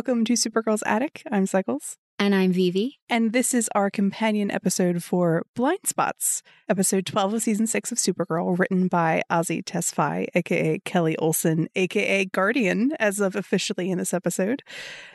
Welcome to Supergirl's Attic. I'm Cycles. And I'm Vivi. And this is our companion episode for Blind Spots, episode 12 of season 6 of Supergirl, written by Azie Tesfai, aka Kelly Olsen, aka Guardian, as of officially in this episode.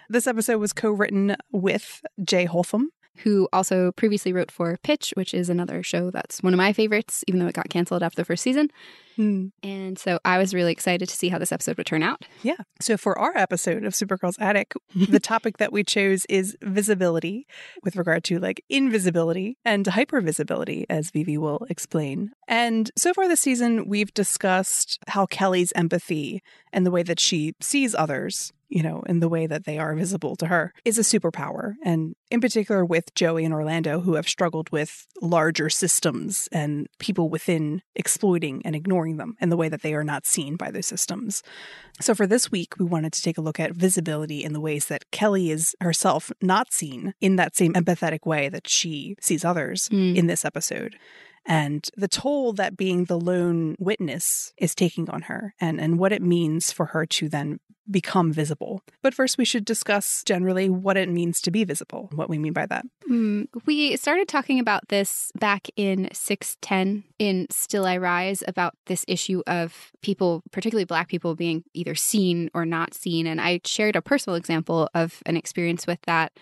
This episode was co written with Jay Holtham, who also previously wrote for Pitch, which is another show that's one of my favorites, even though it got canceled after the first season. Hmm. And so I was really excited to see how this episode would turn out. Yeah. So for our episode of Supergirl's Attic, the topic that we chose is visibility with regard to like invisibility and hypervisibility, as Vivi will explain. And so far this season, we've discussed how Kelly's empathy and the way that she sees others you know, in the way that they are visible to her, is a superpower. And in particular with Joey and Orlando, who have struggled with larger systems and people within exploiting and ignoring them and the way that they are not seen by those systems. So for this week, we wanted to take a look at visibility in the ways that Kelly is herself not seen in that same empathetic way that she sees others Mm. in this episode and the toll that being the lone witness is taking on her and, and what it means for her to then become visible. But first, we should discuss generally what it means to be visible, what we mean by that. Mm, we started talking about this back in 610 in Still I Rise about this issue of people, particularly Black people, being either seen or not seen. And I shared a personal example of an experience with that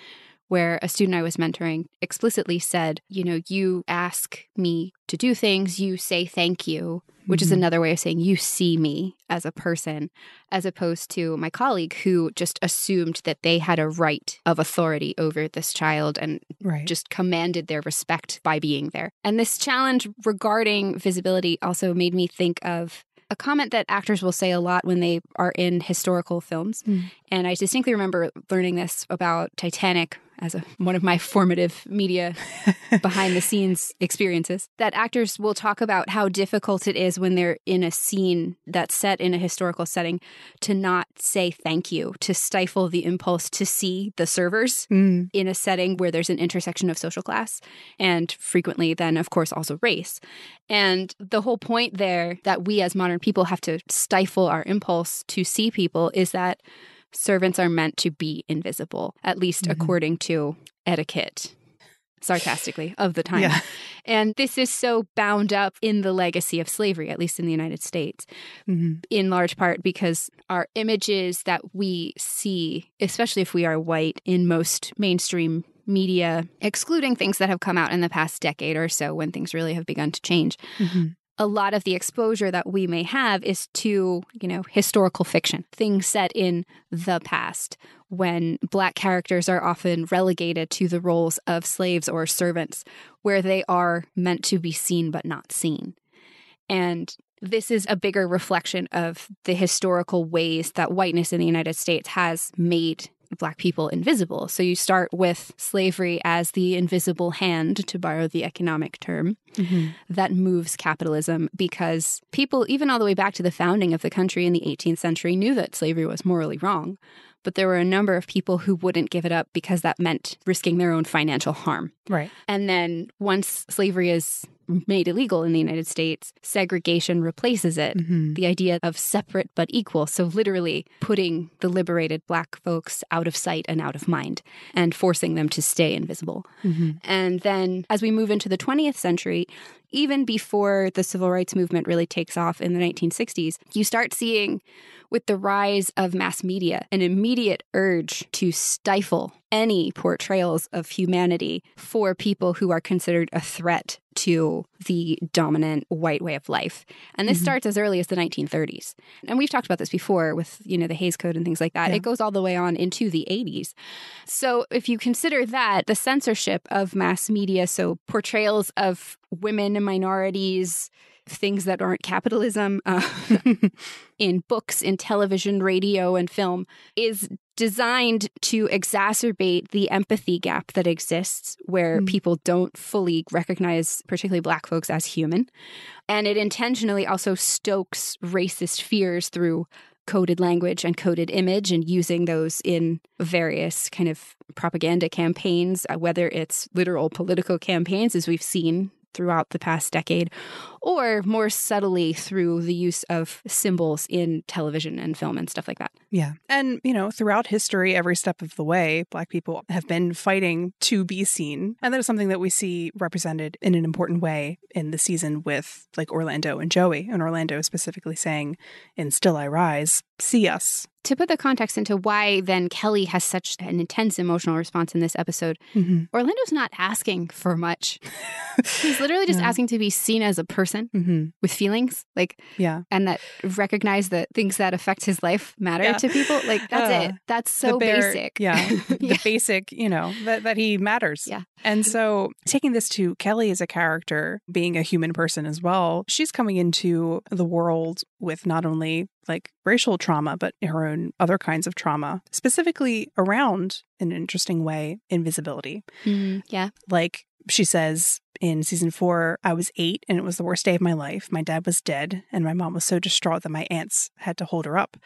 where a student I was mentoring explicitly said, You know, you ask me to do things, you say thank you, which is Mhm. another way of saying you see me as a person, as opposed to my colleague who just assumed that they had a right of authority over this child and Right. just commanded their respect by being there. And this challenge regarding visibility also made me think of a comment that actors will say a lot when they are in historical films. Mm. And I distinctly remember learning this about Titanic as a, one of my formative media behind the scenes experiences that actors will talk about how difficult it is when they're in a scene that's set in a historical setting to not say thank you, to stifle the impulse to see the servers Mm. in a setting where there's an intersection of social class and frequently then of course also race and the whole point there that we as modern people have to stifle our impulse to see people is that servants are meant to be invisible at least Mhm. according to etiquette sarcastically of the time Yeah. and this is so bound up in the legacy of slavery at least in the united states Mhm. in large part because our images that we see, especially if we are white in most mainstream media, excluding things that have come out in the past decade or so when things really have begun to change, Mhm. A lot of the exposure that we may have is to, you know, historical fiction, things set in the past when black characters are often relegated to the roles of slaves or servants where they are meant to be seen but not seen. And this is a bigger reflection of the historical ways that whiteness in the United States has made Black people invisible. So you start with slavery as the invisible hand, to borrow the economic term, Mhm. that moves capitalism because people, even all the way back to the founding of the country in the 18th century, knew that slavery was morally wrong. But there were a number of people who wouldn't give it up because that meant risking their own financial harm. Right. And then once slavery is made illegal in the United States, segregation replaces it. Mhm. The idea of separate but equal. So, literally putting the liberated Black folks out of sight and out of mind and forcing them to stay invisible. Mhm. And then as we move into the 20th century, even before the civil rights movement really takes off in the 1960s, you start seeing with the rise of mass media an immediate urge to stifle any portrayals of humanity for people who are considered a threat to the dominant white way of life. And this Mhm. starts as early as the 1930s. And we've talked about this before with, you know, the Hays Code and things like that. Yeah. It goes all the way on into the 80s. So if you consider that, the censorship of mass media, so portrayals of women and minorities, things that aren't capitalism uh, in books, in television, radio, and film is designed to exacerbate the empathy gap that exists where Mm. people don't fully recognize particularly black folks as human and it intentionally also stokes racist fears through coded language and coded image and using those in various kind of propaganda campaigns uh, whether it's literal political campaigns as we've seen throughout the past decade or more subtly through the use of symbols in television and film and stuff like that. Yeah. And, you know, throughout history, every step of the way, Black people have been fighting to be seen. And that is something that we see represented in an important way in the season with like Orlando and Joey, and Orlando specifically saying, In Still I Rise, see us. To put the context into why then Kelly has such an intense emotional response in this episode, Mm-hmm. Orlando's not asking for much. He's literally just Yeah. asking to be seen as a person Mm-hmm. with feelings, like, Yeah. and that recognize that things that affect his life matter Yeah. to people. Like, that's Uh, it. That's so bare- basic. Yeah. the Yeah. basic, you know, that, that he matters. Yeah. And so taking this to Kelly as a character, being a human person as well, she's coming into the world with not only like racial trauma, but her own other kinds of trauma, specifically around, in an interesting way, invisibility. Mm, yeah. Like she says in season four, I was eight and it was the worst day of my life. My dad was dead, and my mom was so distraught that my aunts had to hold her up.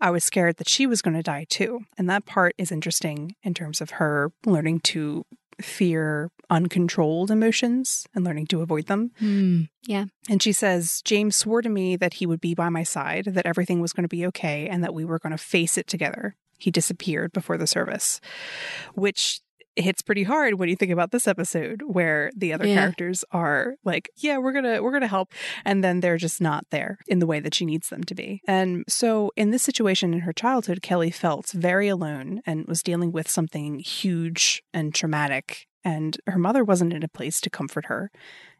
I was scared that she was going to die too. And that part is interesting in terms of her learning to fear uncontrolled emotions and learning to avoid them. Mm, yeah. And she says, James swore to me that he would be by my side, that everything was going to be okay, and that we were going to face it together. He disappeared before the service, which hits pretty hard when you think about this episode where the other Yeah. characters are like yeah we're gonna we're gonna help and then they're just not there in the way that she needs them to be and so in this situation in her childhood kelly felt very alone and was dealing with something huge and traumatic and her mother wasn't in a place to comfort her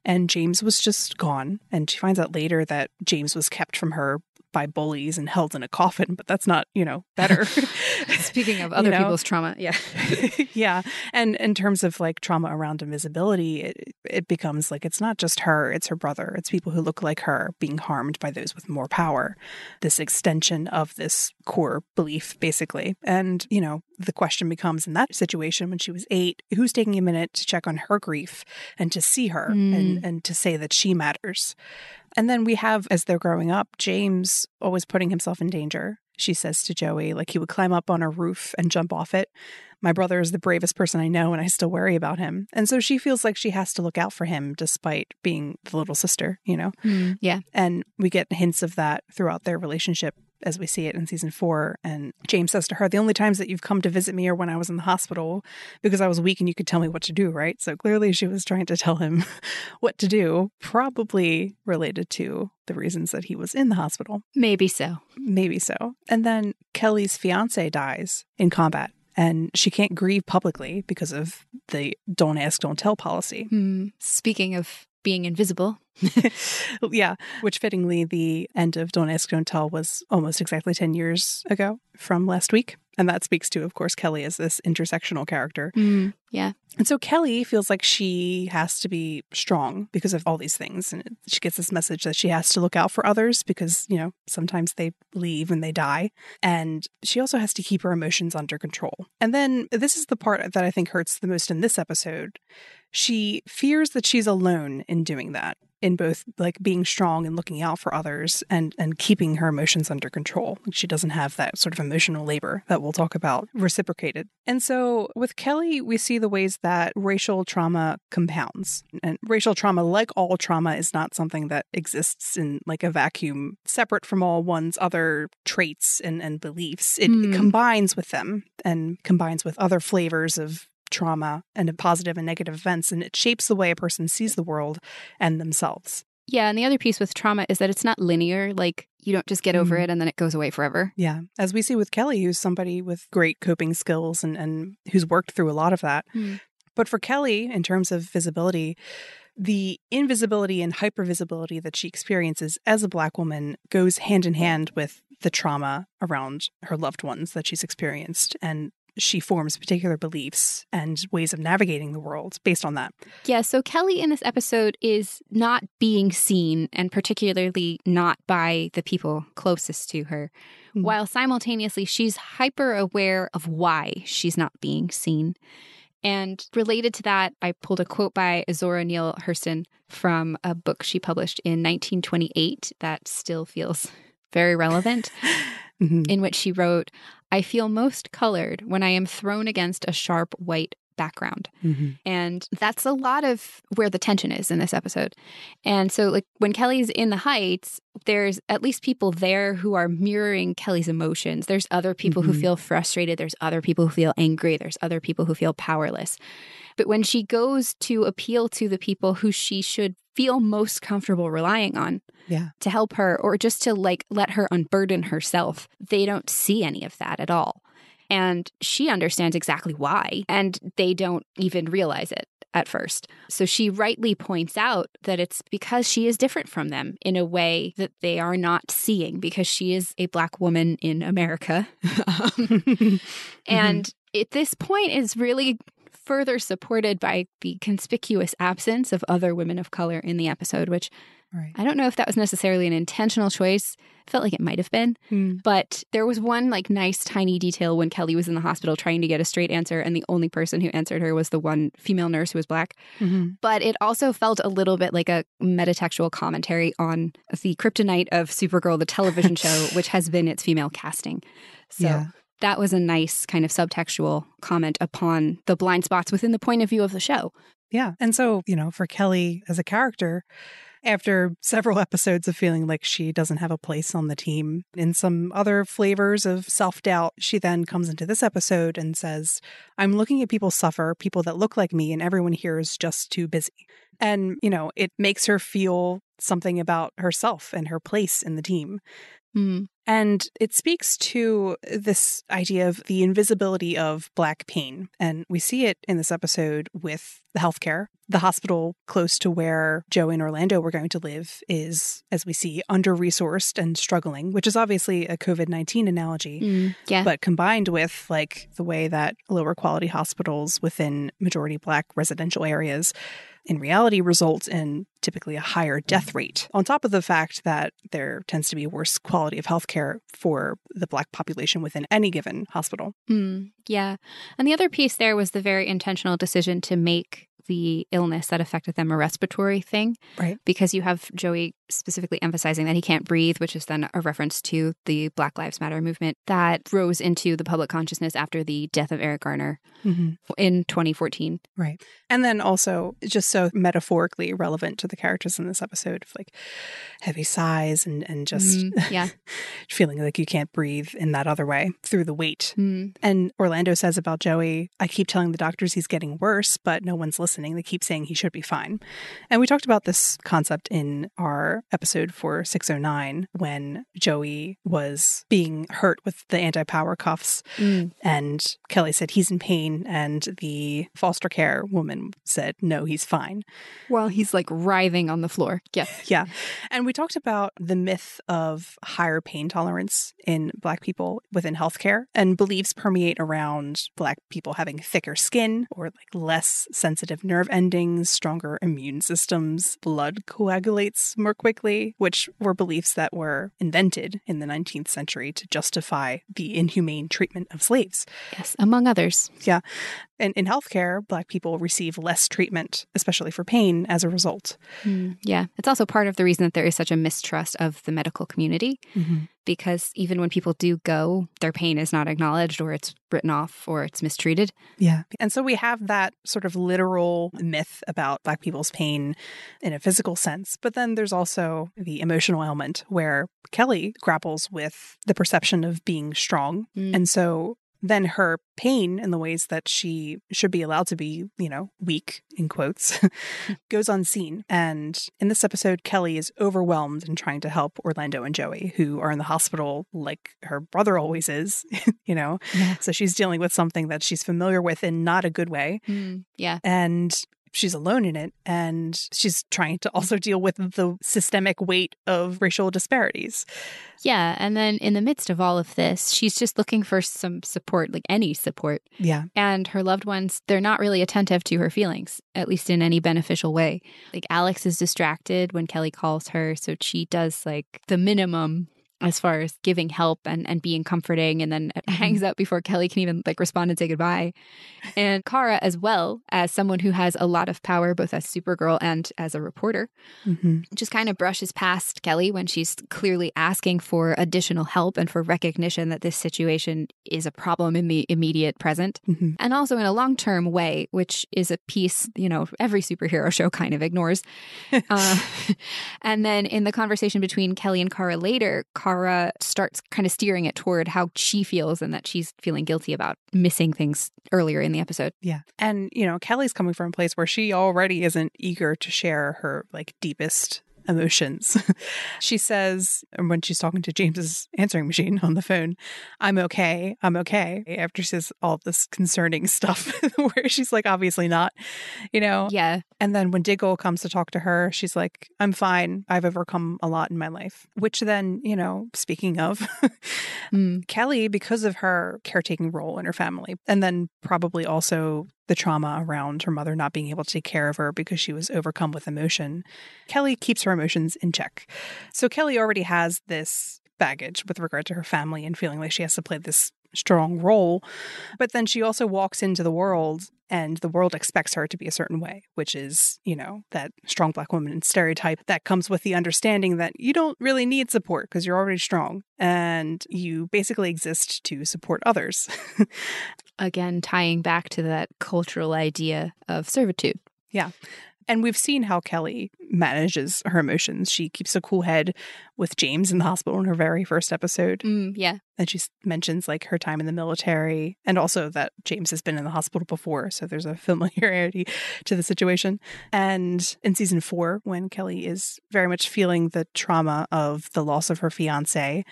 and James was just gone. And she finds out later that James was kept from her by bullies and held in a coffin, but that's not, you know, better. Speaking of You other know? people's trauma, yeah. yeah. And in terms of like trauma around invisibility, it, it becomes like it's not just her, it's her brother, it's people who look like her being harmed by those with more power. This extension of this core belief, basically. And, you know, the question becomes in that situation when she was eight, who's taking a minute to check on her grief and to see her and, mm. and to say that she matters? And then we have, as they're growing up, James always putting himself in danger. She says to Joey, like he would climb up on a roof and jump off it. My brother is the bravest person I know, and I still worry about him. And so she feels like she has to look out for him despite being the little sister, you know? Mm, yeah. And we get hints of that throughout their relationship as we see it in season four. And James says to her, The only times that you've come to visit me are when I was in the hospital because I was weak and you could tell me what to do, right? So clearly she was trying to tell him what to do, probably related to the reasons that he was in the hospital. Maybe so. Maybe so. And then Kelly's fiance dies in combat. And she can't grieve publicly because of the don't ask, don't tell policy. Hmm. Speaking of being invisible, yeah, which fittingly, the end of Don't Ask, Don't Tell was almost exactly 10 years ago from last week. And that speaks to, of course, Kelly as this intersectional character. Mm, yeah. And so Kelly feels like she has to be strong because of all these things. And she gets this message that she has to look out for others because, you know, sometimes they leave and they die. And she also has to keep her emotions under control. And then this is the part that I think hurts the most in this episode. She fears that she's alone in doing that in both like being strong and looking out for others and and keeping her emotions under control. She doesn't have that sort of emotional labor that we'll talk about reciprocated. And so with Kelly, we see the ways that racial trauma compounds. And racial trauma, like all trauma, is not something that exists in like a vacuum separate from all one's other traits and, and beliefs. It, Hmm. it combines with them and combines with other flavors of trauma and positive and negative events and it shapes the way a person sees the world and themselves. Yeah. And the other piece with trauma is that it's not linear. Like you don't just get over Mm. it and then it goes away forever. Yeah. As we see with Kelly, who's somebody with great coping skills and, and who's worked through a lot of that. Mm. But for Kelly, in terms of visibility, the invisibility and hypervisibility that she experiences as a Black woman goes hand in hand with the trauma around her loved ones that she's experienced. And she forms particular beliefs and ways of navigating the world based on that. Yeah, so Kelly in this episode is not being seen, and particularly not by the people closest to her, Mhm. while simultaneously she's hyper aware of why she's not being seen. And related to that, I pulled a quote by Zora Neale Hurston from a book she published in 1928 that still feels very relevant Mhm. in which she wrote, I feel most colored when I am thrown against a sharp white background. Mm-hmm. And that's a lot of where the tension is in this episode. And so, like, when Kelly's in the Heights, there's at least people there who are mirroring Kelly's emotions. There's other people Mhm. who feel frustrated. There's other people who feel angry. There's other people who feel powerless. But when she goes to appeal to the people who she should feel most comfortable relying on Yeah. to help her or just to like let her unburden herself, they don't see any of that at all. And she understands exactly why, and they don't even realize it at first. So she rightly points out that it's because she is different from them in a way that they are not seeing because she is a black woman in America. Um, and at this point is really further supported by the conspicuous absence of other women of color in the episode, which right. I don't know if that was necessarily an intentional choice. Felt like it might have been, Mm. but there was one like nice tiny detail when Kelly was in the hospital trying to get a straight answer, and the only person who answered her was the one female nurse who was black. Mhm. But it also felt a little bit like a metatextual commentary on the kryptonite of Supergirl, the television show, which has been its female casting. So Yeah. That was a nice kind of subtextual comment upon the blind spots within the point of view of the show. Yeah. And so, you know, for Kelly as a character, after several episodes of feeling like she doesn't have a place on the team, in some other flavors of self doubt, she then comes into this episode and says, I'm looking at people suffer, people that look like me, and everyone here is just too busy. And, you know, it makes her feel something about herself and her place in the team. Mm. And it speaks to this idea of the invisibility of Black pain. And we see it in this episode with the healthcare. The hospital close to where Joe and Orlando were going to live is, as we see, under resourced and struggling, which is obviously a COVID 19 analogy. Mm. Yeah. But combined with like the way that lower quality hospitals within majority Black residential areas in reality result in typically a higher death rate, on top of the fact that there tends to be worse quality of healthcare for the Black population within any given hospital. Mm, yeah. And the other piece there was the very intentional decision to make the illness that affected them a respiratory thing. Right. Because you have Joey specifically emphasizing that he can't breathe, which is then a reference to the Black Lives Matter movement that rose into the public consciousness after the death of Eric Garner in 2014. Right. And then also, just so metaphorically relevant to the characters in this episode, of like heavy sighs and, and just Mm, yeah. feeling like you can't breathe in that other way through the weight. Mm, And Orlando says about Joey, I keep telling the doctors he's getting worse, but no one's listening. They keep saying he should be fine. And we talked about this concept in our episode for 609 when Joey was being hurt with the anti power cuffs. mm, And Kelly said he's in pain. And the foster care woman said, no, he's fine. While he's like writhing on the floor. Yeah. Yeah. And we talked about the myth of higher pain tolerance in Black people within healthcare and beliefs permeate around Black people having thicker skin or like less sensitive nerve endings, stronger immune systems, blood coagulates more quickly, which were beliefs that were invented in the 19th century to justify the inhumane treatment of slaves. Yes. Among others. And in healthcare, Black people receive less treatment, especially for pain, as a result. Mm, yeah. It's also part of the reason that there is such a mistrust of the medical community because even when people do go, their pain is not acknowledged or it's written off or it's mistreated. Yeah. And so we have that sort of literal myth about Black people's pain in a physical sense. But then there's also the emotional element where Kelly grapples with the perception of being strong. Mm. And so then her pain in the ways that she should be allowed to be, you know, weak in quotes, goes unseen. And in this episode, Kelly is overwhelmed in trying to help Orlando and Joey, who are in the hospital like her brother always is, you know. Yeah. So she's dealing with something that she's familiar with in not a good way. Mm, yeah. And she's alone in it. And she's trying to also deal with the systemic weight of racial disparities. Yeah. And then in the midst of all of this, she's just looking for some support, like any support. Yeah. And her loved ones, they're not really attentive to her feelings, at least in any beneficial way. Like Alex is distracted when Kelly calls her. So she does like the minimum as far as giving help and, and being comforting and then mm-hmm. hangs up before Kelly can even like respond and say goodbye. And Kara as well as someone who has a lot of power both as Supergirl and as a reporter mm-hmm. just kind of brushes past Kelly when she's clearly asking for additional help and for recognition that this situation is a problem in the immediate present mm-hmm. and also in a long-term way which is a piece you know every superhero show kind of ignores. uh, and then in the conversation between Kelly and Kara later, Kara starts kind of steering it toward how she feels and that she's feeling guilty about missing things earlier in the episode. Yeah. And, you know, Kelly's coming from a place where she already isn't eager to share her like deepest emotions. she says when she's talking to James's answering machine on the phone, I'm okay. I'm okay. After she says all this concerning stuff where she's like, obviously not, you know? Yeah. And then when Diggle comes to talk to her, she's like, I'm fine. I've overcome a lot in my life. Which then, you know, speaking of, mm. Kelly, because of her caretaking role in her family, and then probably also the trauma around her mother not being able to take care of her because she was overcome with emotion, Kelly keeps her emotions in check. So Kelly already has this baggage with regard to her family and feeling like she has to play this strong role. But then she also walks into the world and the world expects her to be a certain way, which is, you know, that strong black woman stereotype that comes with the understanding that you don't really need support because you're already strong and you basically exist to support others. Again, tying back to that cultural idea of servitude. Yeah. And we've seen how Kelly manages her emotions. She keeps a cool head with James in the hospital in her very first episode. Mm, yeah. And she mentions like her time in the military and also that James has been in the hospital before. So there's a familiarity to the situation. And in season four, when Kelly is very much feeling the trauma of the loss of her fiance,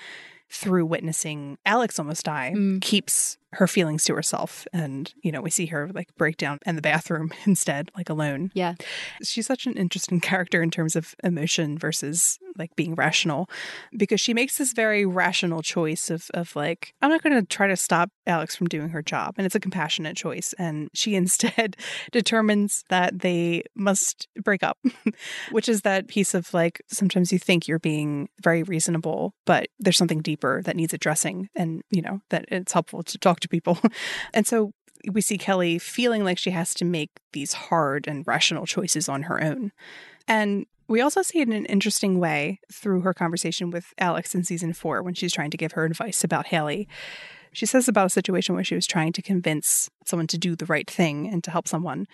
through witnessing Alex almost die, mm. keeps her feelings to herself. And, you know, we see her like break down in the bathroom instead, like alone. Yeah. She's such an interesting character in terms of emotion versus like being rational because she makes this very rational choice of, of like, I'm not going to try to stop Alex from doing her job. And it's a compassionate choice. And she instead determines that they must break up, which is that piece of like, sometimes you think you're being very reasonable, but there's something deeper that needs addressing. And, you know, that it's helpful to talk to people. and so we see Kelly feeling like she has to make these hard and rational choices on her own. And we also see it in an interesting way through her conversation with Alex in season four when she's trying to give her advice about Haley. She says about a situation where she was trying to convince someone to do the right thing and to help someone.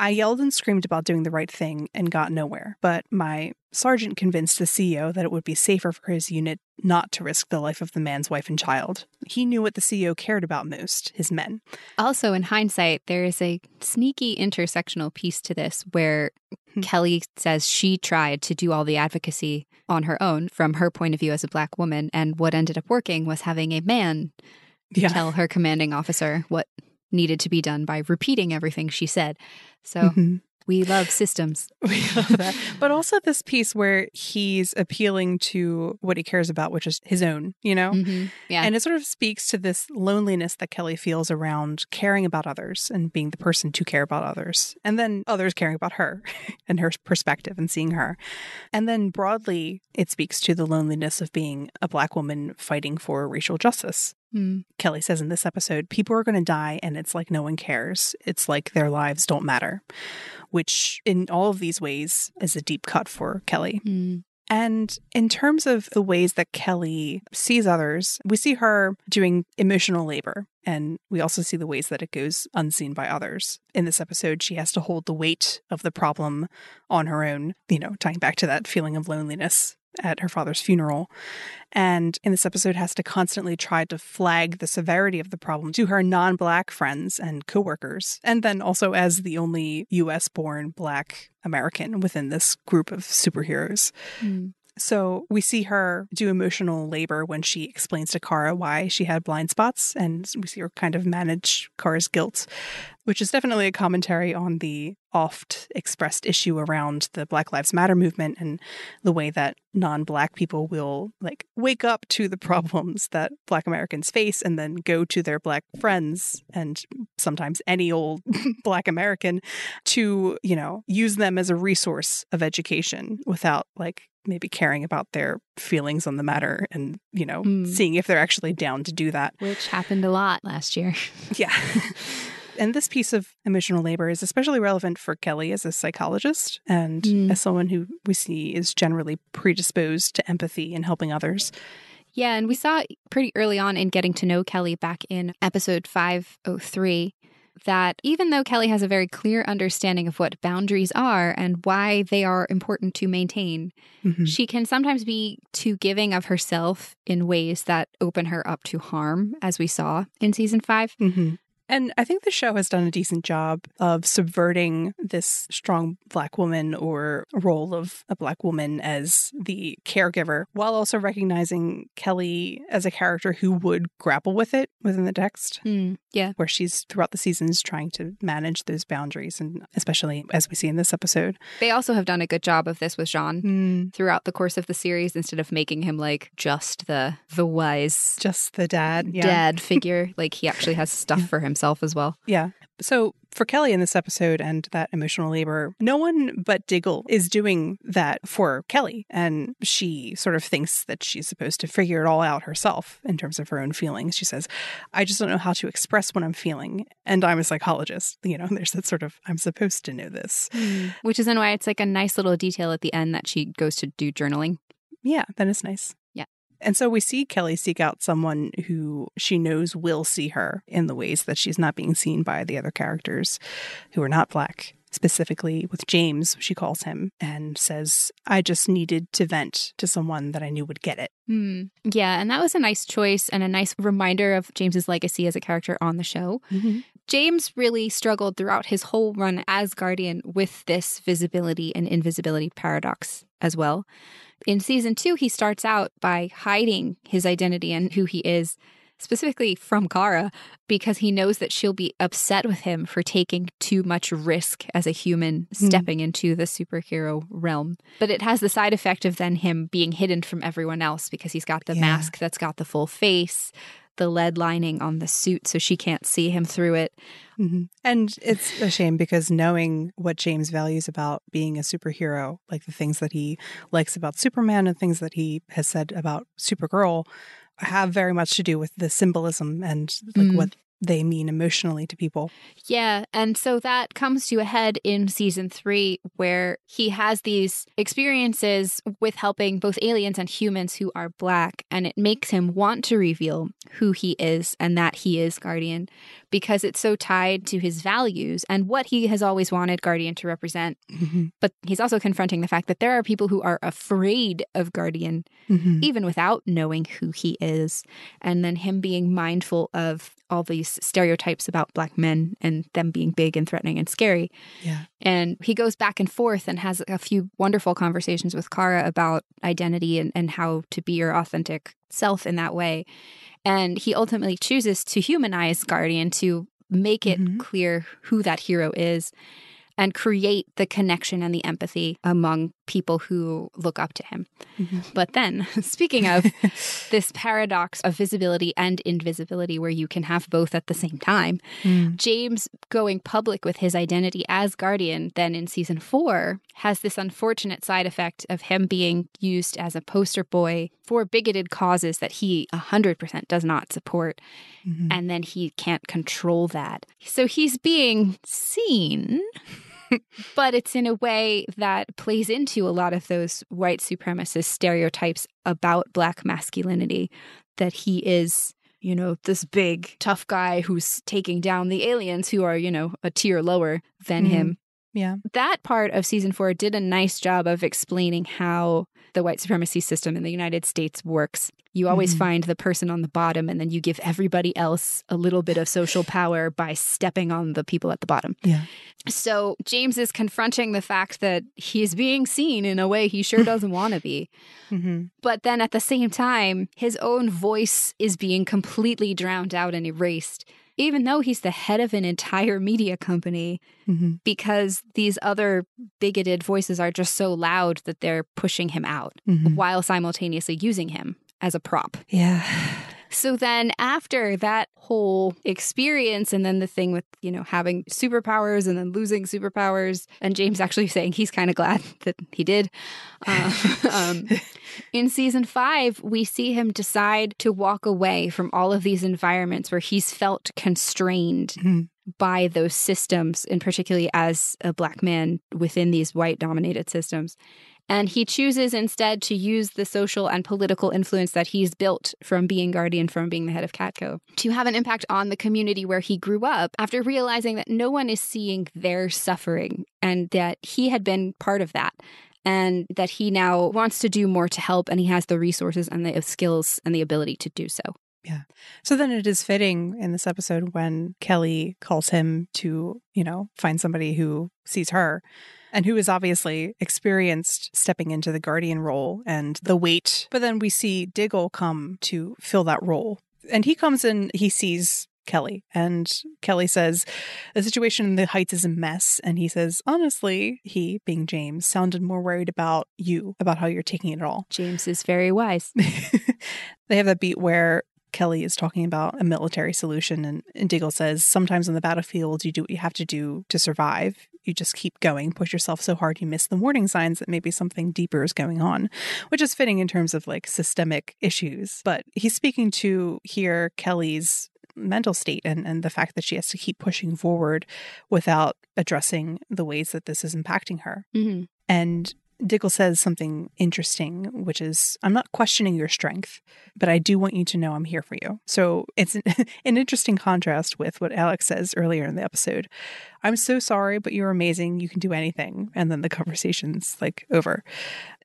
I yelled and screamed about doing the right thing and got nowhere, but my sergeant convinced the CEO that it would be safer for his unit not to risk the life of the man's wife and child. He knew what the CEO cared about most his men. Also, in hindsight, there is a sneaky intersectional piece to this where hmm. Kelly says she tried to do all the advocacy on her own from her point of view as a black woman, and what ended up working was having a man yeah. tell her commanding officer what needed to be done by repeating everything she said. So mm-hmm. we love systems. We love that. but also this piece where he's appealing to what he cares about, which is his own, you know? Mm-hmm. Yeah. And it sort of speaks to this loneliness that Kelly feels around caring about others and being the person to care about others. And then others caring about her and her perspective and seeing her. And then broadly, it speaks to the loneliness of being a Black woman fighting for racial justice. Mm. Kelly says in this episode, people are going to die and it's like no one cares. It's like their lives don't matter, which in all of these ways is a deep cut for Kelly. Mm. And in terms of the ways that Kelly sees others, we see her doing emotional labor. And we also see the ways that it goes unseen by others. In this episode, she has to hold the weight of the problem on her own, you know, tying back to that feeling of loneliness at her father's funeral. And in this episode has to constantly try to flag the severity of the problem to her non-black friends and coworkers. And then also as the only US born black American within this group of superheroes. Mm. So we see her do emotional labor when she explains to Kara why she had blind spots, and we see her kind of manage Kara's guilt, which is definitely a commentary on the oft expressed issue around the Black Lives Matter movement and the way that non Black people will like wake up to the problems that Black Americans face and then go to their Black friends and sometimes any old Black American to, you know, use them as a resource of education without like maybe caring about their feelings on the matter and, you know, Mm. seeing if they're actually down to do that. Which happened a lot last year. Yeah. and this piece of emotional labor is especially relevant for Kelly as a psychologist and Mm. as someone who we see is generally predisposed to empathy and helping others. Yeah, and we saw pretty early on in getting to know Kelly back in episode 503 that even though Kelly has a very clear understanding of what boundaries are and why they are important to maintain, Mhm. she can sometimes be too giving of herself in ways that open her up to harm, as we saw in season five. hmm And I think the show has done a decent job of subverting this strong black woman or role of a black woman as the caregiver while also recognizing Kelly as a character who would grapple with it within the text. Mm, yeah. Where she's throughout the seasons trying to manage those boundaries, and especially as we see in this episode. They also have done a good job of this with J'onn Mm, throughout the course of the series instead of making him like just the the wise just the dad. Yeah. dad figure. Like he actually has stuff for himself as well. Yeah. So for Kelly in this episode and that emotional labor, no one but Diggle is doing that for Kelly. And she sort of thinks that she's supposed to figure it all out herself in terms of her own feelings. She says, I just don't know how to express what I'm feeling. And I'm a psychologist. You know, there's that sort of, I'm supposed to know this. Hmm. Which is then why it's like a nice little detail at the end that she goes to do journaling. Yeah, that is nice. And so we see Kelly seek out someone who she knows will see her in the ways that she's not being seen by the other characters who are not black. Specifically with James, she calls him and says, I just needed to vent to someone that I knew would get it. Hmm. Yeah, and that was a nice choice and a nice reminder of James's legacy as a character on the show. James really struggled throughout his whole run as Guardian with this visibility and invisibility paradox as well. In season two, he starts out by hiding his identity and who he is, specifically from Kara, because he knows that she'll be upset with him for taking too much risk as a human hmm. stepping into the superhero realm. But it has the side effect of then him being hidden from everyone else because he's got the Yeah. mask that's got the full face, the lead lining on the suit so she can't see him through it. Mhm. And it's a shame because knowing what James values about being a superhero, like the things that he likes about Superman and things that he has said about Supergirl, have very much to do with the symbolism and like Mm. what they mean emotionally to people. Yeah, and so that comes to a head in season three, where he has these experiences with helping both aliens and humans who are black, and it makes him want to reveal who he is and that he is Guardian because it's so tied to his values and what he has always wanted Guardian to represent. Mhm. But he's also confronting the fact that there are people who are afraid of Guardian Mhm. even without knowing who he is. And then him being mindful of all these stereotypes about black men and them being big and threatening and scary. Yeah. And he goes back and forth and has a few wonderful conversations with Kara about identity and, and how to be your authentic self in that way. And he ultimately chooses to humanize Guardian to make it Mhm. clear who that hero is and create the connection and the empathy among people who look up to him. Mhm. But then, speaking of this paradox of visibility and invisibility, where you can have both at the same time, Mm. James going public with his identity as Guardian, then in season four, has this unfortunate side effect of him being used as a poster boy for bigoted causes that he 100% does not support. Mhm. And then he can't control that. So he's being seen. but it's in a way that plays into a lot of those white supremacist stereotypes about black masculinity that he is you know this big tough guy who's taking down the aliens who are you know a tier lower than Mhm. him Yeah. that part of season four did a nice job of explaining how the white supremacy system in the United States works. You always Mhm. find the person on the bottom, and then you give everybody else a little bit of social power by stepping on the people at the bottom. Yeah. So James is confronting the fact that he's being seen in a way he sure doesn't want to be. hmm But then at the same time, his own voice is being completely drowned out and erased, even though he's the head of an entire media company hmm because these other bigoted voices are just so loud that they're pushing him out hmm while simultaneously using him as a prop. Yeah. So then after that whole experience and then the thing with, you know, having superpowers and then losing superpowers and James actually saying he's kind of glad that he did. Uh, um, in season 5, we see him decide to walk away from all of these environments where he's felt constrained Mhm. by those systems, and particularly as a black man within these white dominated systems. And he chooses instead to use the social and political influence that he's built from being guardian, from being the head of Catco, to have an impact on the community where he grew up after realizing that no one is seeing their suffering and that he had been part of that. And that he now wants to do more to help, and he has the resources and the skills and the ability to do so. Yeah. So then it is fitting in this episode when Kelly calls him to, you know, find somebody who sees her and who is obviously experienced stepping into the guardian role and the weight. But then we see Diggle come to fill that role. And he comes in, he sees Kelly, and Kelly says, The situation in the Heights is a mess. And he says, Honestly, he, being James, sounded more worried about you, about how you're taking it all. James is very wise. they have that beat where Kelly is talking about a military solution, and, and Diggle says, Sometimes on the battlefield, you do what you have to do to survive. You just keep going, push yourself so hard you miss the warning signs that maybe something deeper is going on, which is fitting in terms of like systemic issues. But he's speaking to here Kelly's mental state and, and the fact that she has to keep pushing forward without addressing the ways that this is impacting her. Mhm. And Diggle says something interesting, which is, I'm not questioning your strength, but I do want you to know I'm here for you. So it's an, an interesting contrast with what Alex says earlier in the episode. I'm so sorry, but you're amazing. You can do anything. And then the conversation's like over.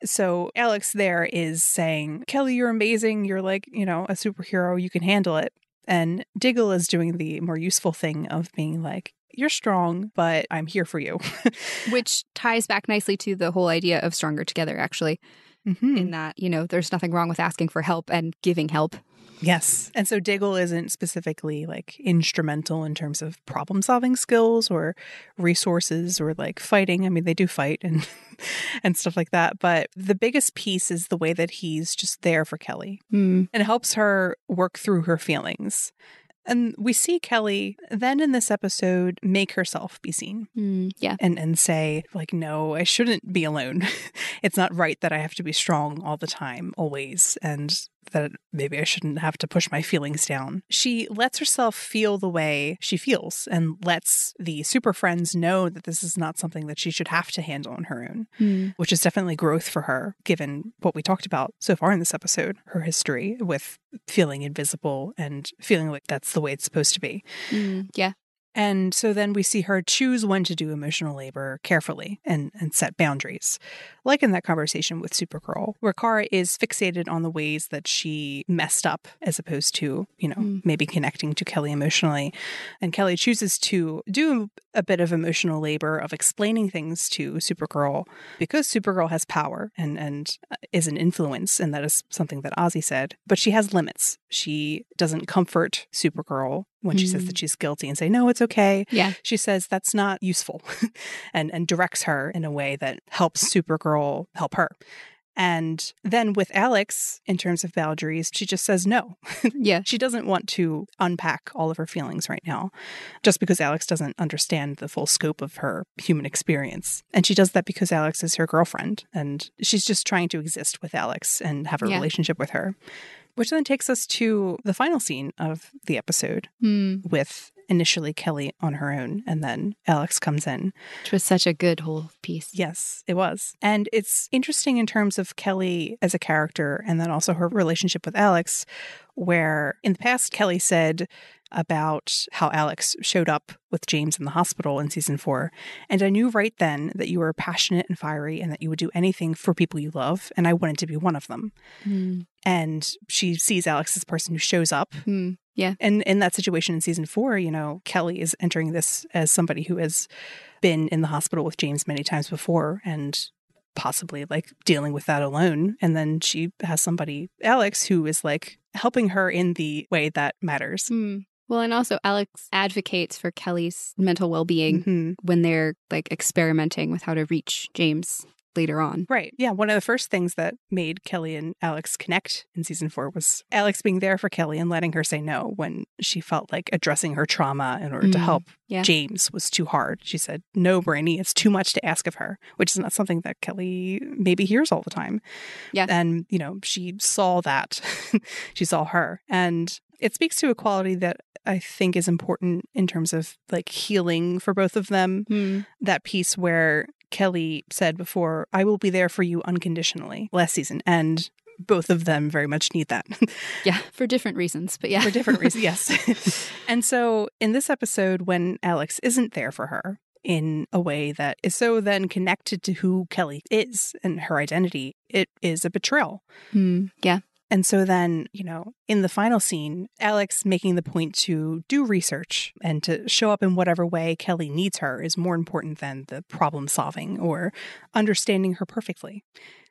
So Alex there is saying, Kelly, you're amazing. You're like, you know, a superhero. You can handle it. And Diggle is doing the more useful thing of being like, you're strong, but I'm here for you. Which ties back nicely to the whole idea of stronger together, actually, Mhm. in that, you know, there's nothing wrong with asking for help and giving help. Yes. And so Diggle isn't specifically like instrumental in terms of problem solving skills or resources or like fighting. I mean, they do fight and and stuff like that, but the biggest piece is the way that he's just there for Kelly Mm. and helps her work through her feelings. And we see Kelly then in this episode make herself be seen Mm. Yeah. and and say like no, I shouldn't be alone. it's not right that I have to be strong all the time always and that maybe I shouldn't have to push my feelings down. She lets herself feel the way she feels and lets the super friends know that this is not something that she should have to handle on her own, Mm. which is definitely growth for her given what we talked about so far in this episode, her history with feeling invisible and feeling like that's the way it's supposed to be. Mm. Yeah. And so then we see her choose when to do emotional labor carefully and, and set boundaries. Like in that conversation with Supergirl, where Kara is fixated on the ways that she messed up as opposed to, you know, Mm. maybe connecting to Kelly emotionally. And Kelly chooses to do a bit of emotional labor of explaining things to Supergirl because Supergirl has power and, and uh, is an influence. And that is something that Azie said. But she has limits. She doesn't comfort Supergirl when she says Mm. that she's guilty and say, no, it's okay Yeah. she says that's not useful and and directs her in a way that helps supergirl help her and then with alex in terms of boundaries she just says no Yeah. she doesn't want to unpack all of her feelings right now just because alex doesn't understand the full scope of her human experience and she does that because alex is her girlfriend and she's just trying to exist with alex and have a Yeah. relationship with her which then takes us to the final scene of the episode Mm. with initially Kelly on her own, and then Alex comes in. Which was such a good whole piece. Yes, it was. And it's interesting in terms of Kelly as a character and then also her relationship with Alex, where in the past, Kelly said about how Alex showed up with James in the hospital in season four. And I knew right then that you were passionate and fiery and that you would do anything for people you love. And I wanted to be one of them. Mm. And she sees Alex as a person who shows up Mm. Yeah. and in that situation in season four, you know, Kelly is entering this as somebody who has been in the hospital with James many times before and possibly like dealing with that alone. And then she has somebody, Alex, who is like helping her in the way that matters. Mm. Well, and also Alex advocates for Kelly's mental well being Mhm. when they're like experimenting with how to reach James. Later on. Right. Yeah. One of the first things that made Kelly and Alex connect in season four was Alex being there for Kelly and letting her say no when she felt like addressing her trauma in order to Mm, help yeah. James was too hard. She said, No, Brainy, it's too much to ask of her, which is not something that Kelly maybe hears all the time. Yeah. And, you know, she saw that. she saw her. And it speaks to a quality that I think is important in terms of like healing for both of them Hmm. that piece where Kelly said before, I will be there for you unconditionally last season. And both of them very much need that Yeah, for different reasons, but yeah. for different reasons. Yes. and so in this episode, when Alex isn't there for her in a way that is so then connected to who Kelly is and her identity, it is a betrayal. Hmm. Yeah. And so then, you know, in the final scene, Alex making the point to do research and to show up in whatever way Kelly needs her is more important than the problem solving or understanding her perfectly.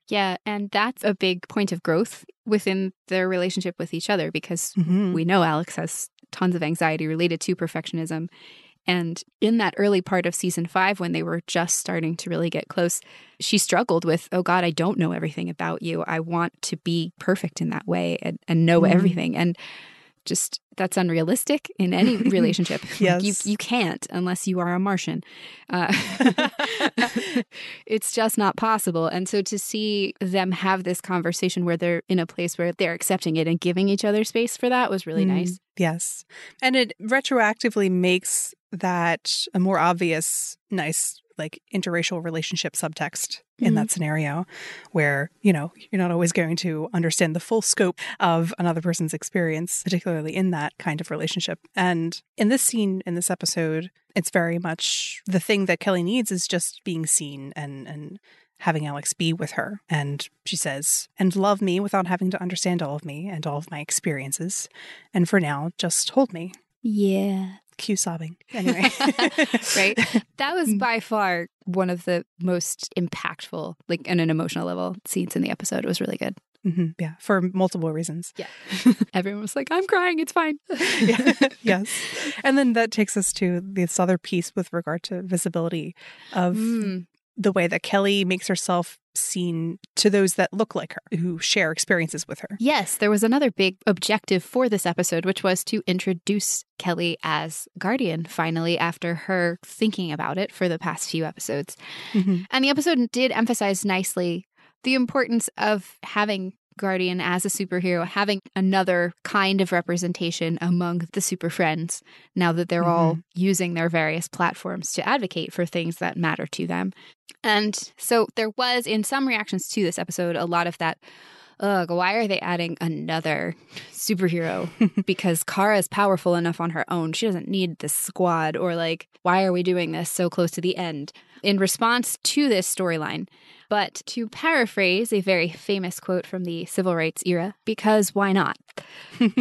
Yeah. And that's a big point of growth within their relationship with each other because Mhm. we know Alex has tons of anxiety related to perfectionism. And in that early part of season five, when they were just starting to really get close, she struggled with, oh God, I don't know everything about you. I want to be perfect in that way and, and know Mhm. everything. And just that's unrealistic in any relationship. Like, Yes. you, you can't unless you are a Martian. Uh, it's just not possible. And so to see them have this conversation where they're in a place where they're accepting it and giving each other space for that was really Mm, nice. Yes. And it retroactively makes that a more obvious, nice, like interracial relationship subtext in Mhm. that scenario where, you know, you're not always going to understand the full scope of another person's experience, particularly in that kind of relationship. And in this scene, in this episode, it's very much the thing that Kelly needs is just being seen and, and, Having Alex be with her. And she says, and love me without having to understand all of me and all of my experiences. And for now, just hold me. Yeah. Cue sobbing. Anyway. right? That was Mm. by far one of the most impactful, like on an emotional level, scenes in the episode. It was really good. hmm Yeah, for multiple reasons. Yeah. Everyone was like, I'm crying. It's fine. yeah. yes. And then that takes us to this other piece with regard to visibility of Mm. The way that Kelly makes herself seen to those that look like her, who share experiences with her. Yes, there was another big objective for this episode, which was to introduce Kelly as Guardian finally after her thinking about it for the past few episodes. Mhm. And the episode did emphasize nicely the importance of having Guardian as a superhero, having another kind of representation among the super friends now that they're all mm-hmm. using their various platforms to advocate for things that matter to them. And so there was, in some reactions to this episode, a lot of that. Ugh, why are they adding another superhero? because Kara's powerful enough on her own. She doesn't need this squad. Or, like, why are we doing this so close to the end? In response to this storyline, but to paraphrase a very famous quote from the civil rights era, because why not? Um,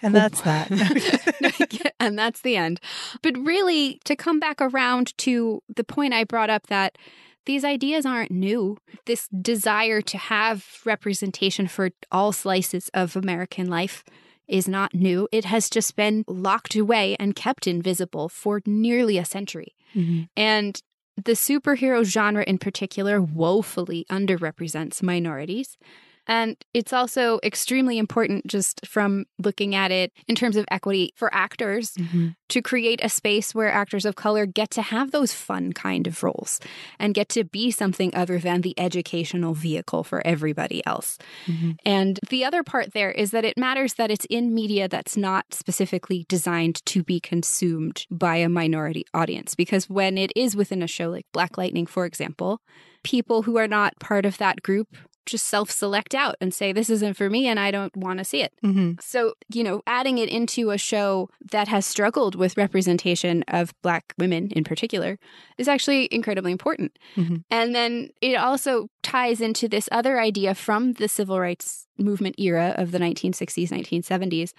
and that's that. and that's the end. But really, to come back around to the point I brought up that these ideas aren't new. This desire to have representation for all slices of American life is not new. It has just been locked away and kept invisible for nearly a century. Mhm. And the superhero genre in particular woefully underrepresents minorities. And it's also extremely important just from looking at it in terms of equity for actors Mhm. to create a space where actors of color get to have those fun kind of roles and get to be something other than the educational vehicle for everybody else. Mhm. And the other part there is that it matters that it's in media that's not specifically designed to be consumed by a minority audience. Because when it is within a show like Black Lightning, for example, people who are not part of that group just self select out and say, this isn't for me and I don't want to see it. Mhm. So, you know, adding it into a show that has struggled with representation of Black women in particular is actually incredibly important. Mhm. And then it also ties into this other idea from the civil rights movement era of the 1960s, 1970s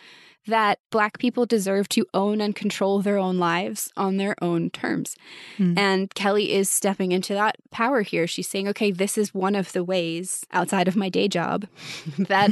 that Black people deserve to own and control their own lives on their own terms. Mm. And Kelly is stepping into that power here. She's saying, okay, this is one of the ways outside of my day job that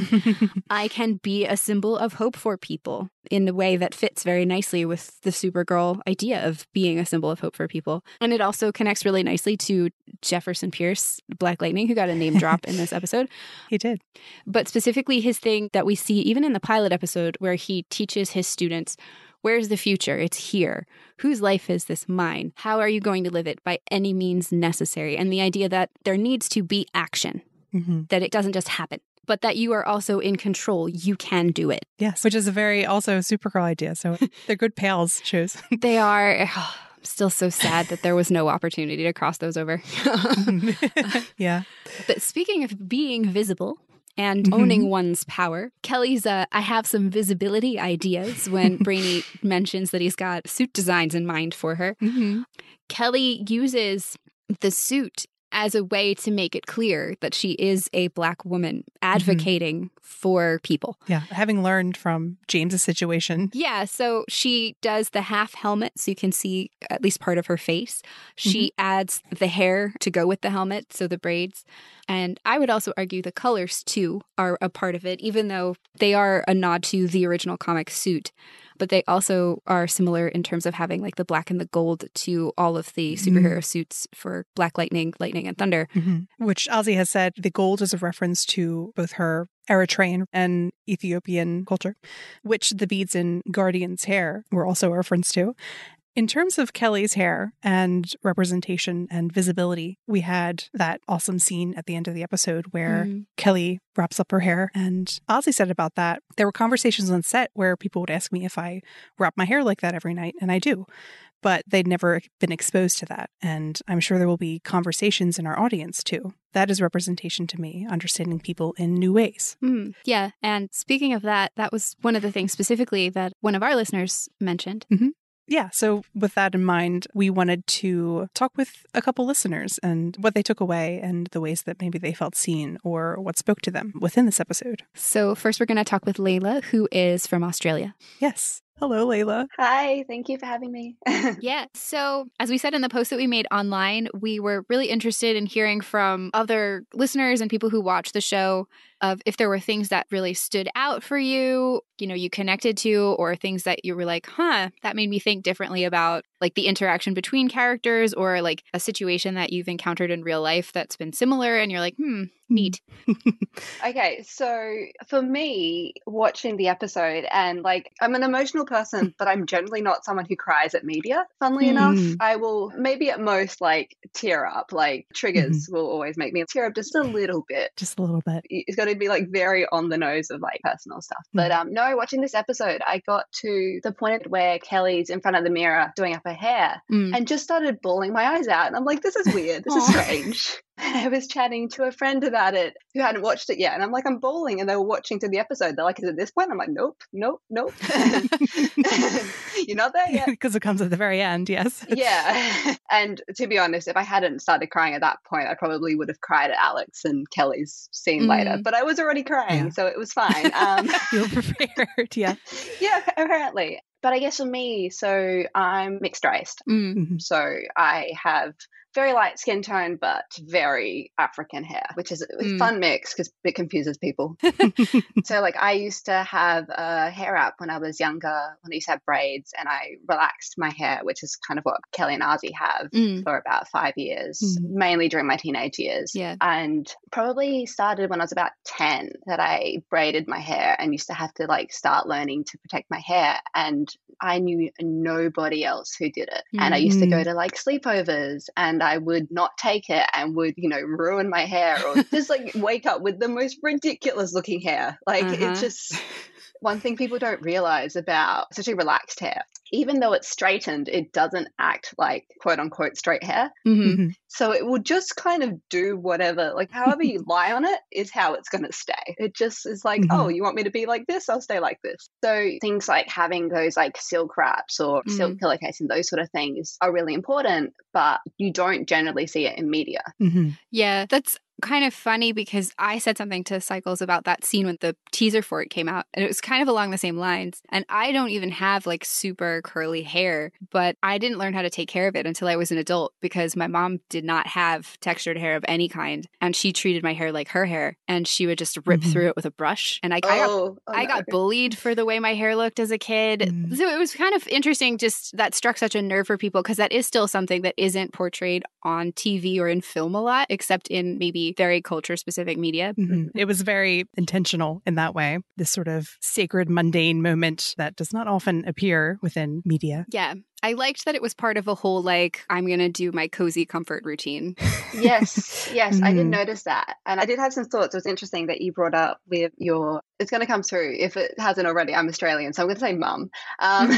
I can be a symbol of hope for people. In a way that fits very nicely with the Supergirl idea of being a symbol of hope for people. And it also connects really nicely to Jefferson Pierce, Black Lightning, who got a name drop in this episode. He did. But specifically, his thing that we see even in the pilot episode, where he teaches his students Where's the future? It's here. Whose life is this mine? How are you going to live it by any means necessary? And the idea that there needs to be action, Mm-hmm. that it doesn't just happen, but that you are also in control. You can do it. Yes, which is a very also Supergirl idea. So they're good pals shows. They are. I'm still so sad that there was no opportunity to cross those over. yeah. but speaking of being visible, and Mhm. owning one's power. Kelly's, uh, I have some visibility ideas when Brainy mentions that he's got suit designs in mind for her. Mm-hmm. Kelly uses the suit as a way to make it clear that she is a black woman mm-hmm. advocating for people. Yeah. Having learned from James's situation. Yeah, so she does the half helmet so you can see at least part of her face. She mm-hmm. adds the hair to go with the helmet, so the braids. And I would also argue the colors too are a part of it, even though they are a nod to the original comic suit. But they also are similar in terms of having like the black and the gold to all of the superhero suits for Black Lightning, Lightning, and Thunder. Mm-hmm. Which Azie has said the gold is a reference to both her Eritrean and Ethiopian culture, which the beads in Guardian's hair were also a reference to. In terms of Kelly's hair and representation and visibility, we had that awesome scene at the end of the episode where Mhm. Kelly wraps up her hair. And Azie said about that, there were conversations on set where people would ask me if I wrap my hair like that every night, and I do. But they'd never been exposed to that. And I'm sure there will be conversations in our audience too. That is representation to me, understanding people in new ways. Mm, yeah. And speaking of that, that was one of the things specifically that one of our listeners mentioned. Yeah, so with that in mind, we wanted to talk with a couple listeners and what they took away and the ways that maybe they felt seen or what spoke to them within this episode. So, first, we're going to talk with Layla, who is from Australia. Yes. Hello, Layla. Hi, thank you for having me. Yeah. So, as we said in the post that we made online, we were really interested in hearing from other listeners and people who watch the show of if there were things that really stood out for you, you know, you connected to, or things that you were like, huh, that made me think differently about like the interaction between characters or like a situation that you've encountered in real life that's been similar. And you're like, hmm, neat. okay, so for me, watching the episode, and like, I'm an emotional person, but I'm generally not someone who cries at media, funnily enough. Hmm. I will maybe at most like tear up, like, triggers will always make me tear up just a little bit. Just a little bit. It's got to be like very on the nose of like personal stuff. But um, no, watching this episode, I got to the point where Kelly's in front of the mirror doing up her hair Mm. and just started bawling my eyes out. And I'm like, this is weird. This is strange. I was chatting to a friend about it who hadn't watched it yet. And I'm like, I'm bawling. And they were watching to the episode. They're like, is it this point? I'm like, nope, nope, nope. You're not there yet. Because it comes at the very end, yes. Yeah. And to be honest, if I hadn't started crying at that point, I probably would have cried at Alex and Kelly's scene later. Mm. But I was already crying, Yeah. so it was fine. Um, you were prepared, yeah. yeah, apparently. But I guess for me, so I'm mixed raced. Mm. Mhm. So I have very light skin tone, but very African hair, which is a Mm. fun mix because it confuses people. so, like, I used to have a hair wrap when I was younger, when I used to have braids, and I relaxed my hair, which is kind of what Kelly and Azie have Mm. for about five years, Mm. mainly during my teenage years. Yeah. And probably started when I was about 10 that I braided my hair and used to have to like start learning to protect my hair. And I knew nobody else who did it. And I used to go Mm. to like sleepovers and I would not take it and would, you know, ruin my hair or just like wake up with the most ridiculous looking hair. Like Uh-huh. it's just one thing people don't realize about especially relaxed hair. Even though it's straightened, it doesn't act like quote unquote straight hair. Mhm. Mhm. So it will just kind of do whatever, like however you lie on it is how it's going to stay. It just is like, Mhm. oh, you want me to be like this? I'll stay like this. So things like having those like silk wraps or silk pillowcase and those sort of things are really important, but you don't generally see it in media. Mhm. Yeah, that's kind of funny because I said something to Cycles about that scene when the teaser for it came out, and it was kind of along the same lines. And I don't even have like super curly hair, but I didn't learn how to take care of it until I was an adult because my mom did not have textured hair of any kind, and she treated my hair like her hair, and she would just rip mm-hmm. through it with a brush. And I, oh, I got, oh, I no. got bullied for the way my hair looked as a kid. Mm. So it was kind of interesting, just that struck such a nerve for people because that is still something that isn't portrayed on TV or in film a lot, except in maybe very culture specific media. Mm-hmm. It was very intentional in that way. This sort of sacred, mundane moment that does not often appear within media. Yeah. I liked that it was part of a whole like I'm gonna do my cozy comfort routine. yes, yes, mm. I did mm-hmm. notice that, and I did have some thoughts. It was interesting that you brought up with your. It's going to come through if it hasn't already. I'm Australian, so I'm going to say mum. Um,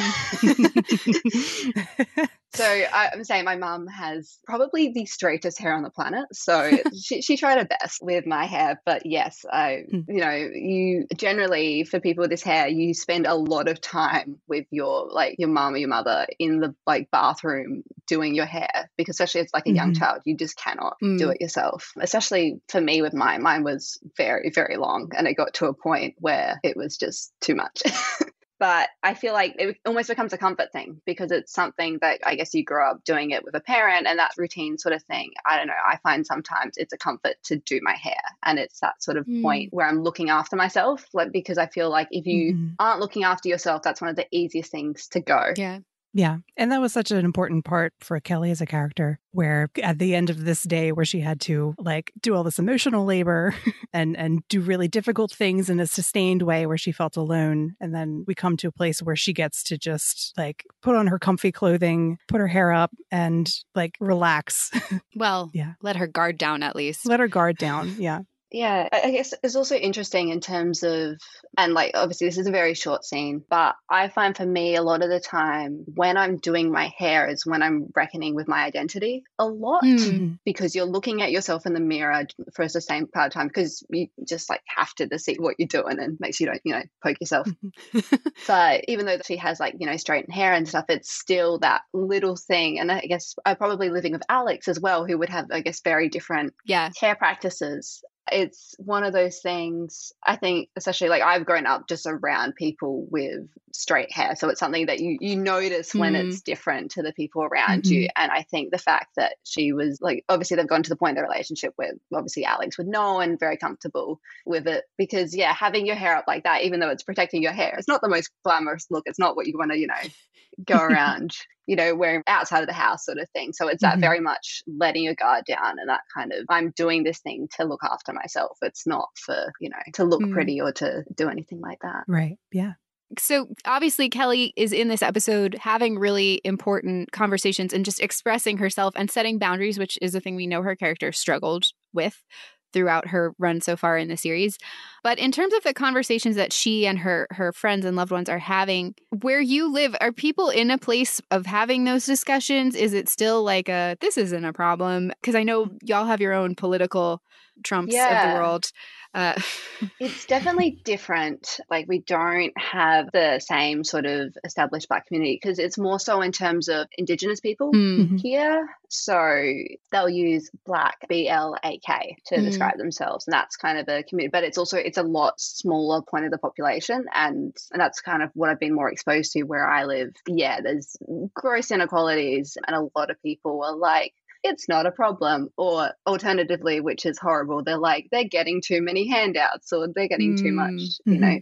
So I, am saying my mum has probably the straightest hair on the planet. So she, she tried her best with my hair. But yes, I, hmm. you know, you generally, for people with this hair, you spend a lot of time with your, like, your mum or your mother in the, like, bathroom doing your hair because, especially as, like, a young mm. child, you just cannot mm. do it yourself. Especially for me with mine, mine was very, very long. And it got to a point where it was just too much. but I feel like it almost becomes a comfort thing because it's something that I guess you grow up doing it with a parent and that routine sort of thing. I don't know. I find sometimes it's a comfort to do my hair and it's that sort of mm. point where I'm looking after myself, like because I feel like if you mm. aren't looking after yourself, that's one of the easiest things to go. Yeah. Yeah. And that was such an important part for Kelly as a character, where at the end of this day where she had to like do all this emotional labor and and do really difficult things in a sustained way where she felt alone. And then we come to a place where she gets to just like put on her comfy clothing, put her hair up and like relax. Well, yeah. Let her guard down at least. Let her guard down. Yeah. Yeah, I guess it's also interesting in terms of, and like obviously this is a very short scene, but I find for me a lot of the time when I'm doing my hair is when I'm reckoning with my identity a lot mm. because you're looking at yourself in the mirror for a sustained part of time because you just like have to see what you're doing and makes you don't, you know, poke yourself. so even though she has like, you know, straightened hair and stuff, it's still that little thing. And I guess I'm probably living with Alex as well, who would have, I guess, very different yeah. hair practices it's one of those things i think especially like i've grown up just around people with straight hair so it's something that you you notice when mm. it's different to the people around mm-hmm. you and i think the fact that she was like obviously they've gone to the point of the relationship where obviously alex would know and very comfortable with it because yeah having your hair up like that even though it's protecting your hair it's not the most glamorous look it's not what you want to you know go around you know, wearing outside of the house sort of thing. So it's mm-hmm. that very much letting your guard down and that kind of, I'm doing this thing to look after myself. It's not for, you know, to look mm. pretty or to do anything like that. Right. Yeah. So obviously, Kelly is in this episode having really important conversations and just expressing herself and setting boundaries, which is a thing we know her character struggled with throughout her run so far in the series. But in terms of the conversations that she and her her friends and loved ones are having, where you live, are people in a place of having those discussions? Is it still like a this isn't a problem? Because I know y'all have your own political trumps yeah. of the world. Uh, it's definitely different. Like we don't have the same sort of established black community because it's more so in terms of indigenous people mm-hmm. here. So they'll use black B L A K to mm. describe themselves, and that's kind of a community. But it's also it's a lot smaller point of the population, and and that's kind of what I've been more exposed to where I live. Yeah, there's gross inequalities, and a lot of people are like it's not a problem. Or alternatively, which is horrible, they're like, they're getting too many handouts or they're getting mm, too much, mm-hmm. you know,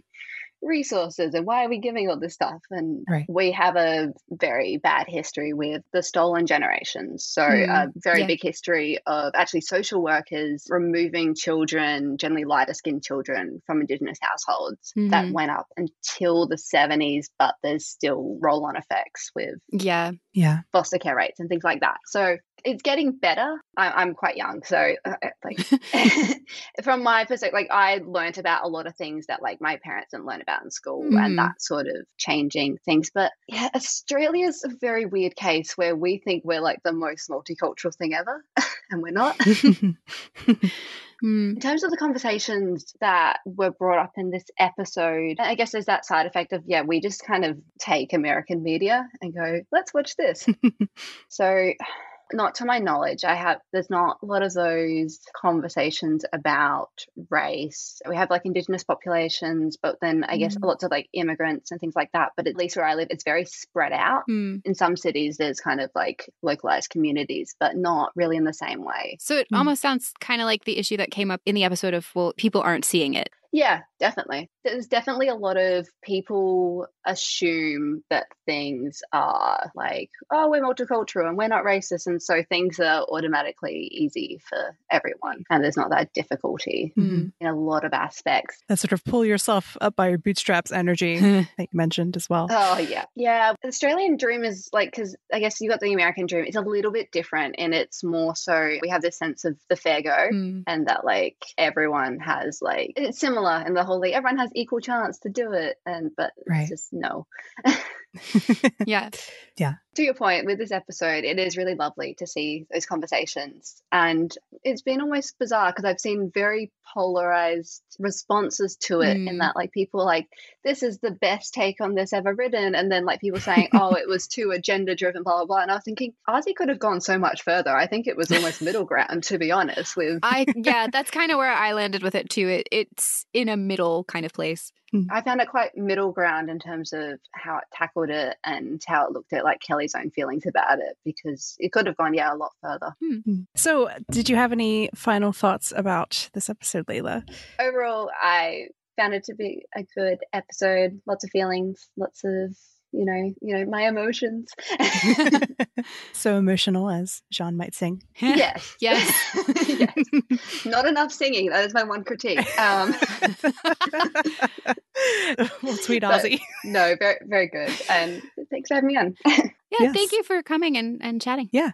resources and why are we giving all this stuff and right. we have a very bad history with the stolen generations so mm, a very yeah. big history of actually social workers removing children generally lighter skinned children from indigenous households mm-hmm. that went up until the 70s but there's still roll on effects with yeah yeah foster care rates and things like that so it's getting better. I, am quite young, so uh, uh like from my perspective, like I learned about a lot of things that like my parents didn't learn about in school, mm. and that sort of changing things. But yeah, Australia's a very weird case where we think we're like the most multicultural thing ever, and we're not. Mm. In terms of the conversations that were brought up in this episode, I guess there's that side effect of, yeah, we just kind of take American media and go, let's watch this. so Not to my knowledge. I have, there's not a lot of those conversations about race. We have like indigenous populations, but then I guess mm. lots of like immigrants and things like that. But at least where I live, it's very spread out. Mm. In some cities, there's kind of like localized communities, but not really in the same way. So it mm. almost sounds kind of like the issue that came up in the episode of, well, people aren't seeing it. Yeah, definitely. There's definitely a lot of people assume that things are like, oh, we're multicultural and we're not racist. And so things are automatically easy for everyone. And there's not that difficulty mm-hmm. in a lot of aspects. That sort of pull yourself up by your bootstraps energy that you mentioned as well. Oh, yeah. Yeah. The Australian dream is like, because I guess you got the American dream, it's a little bit different. And it's more so we have this sense of the fair go mm. and that like everyone has like, it's similar in the whole like everyone has equal chance to do it and but right. just no yeah yeah to your point with this episode, it is really lovely to see those conversations. And it's been almost bizarre because I've seen very polarized responses to it mm. in that, like, people like, this is the best take on this ever written. And then, like, people saying, oh, it was too agenda driven, blah, blah, blah. And I was thinking, Azie could have gone so much further. I think it was almost middle ground, to be honest. With I, yeah, that's kind of where I landed with it too. It, it's in a middle kind of place. Hmm. I found it quite middle ground in terms of how it tackled it and how it looked at like Kelly's own feelings about it because it could have gone, yeah, a lot further. Mm-hmm. So, did you have any final thoughts about this episode, Layla? Overall, I found it to be a good episode. Lots of feelings, lots of you know, you know, my emotions. so emotional, as J'onn might sing. Yes, yes, yes. Not enough singing. That is my one critique. Um, well, sweet Azie. no, very, very good. And thanks for having me on. yeah, yes. thank you for coming and, and chatting. Yeah.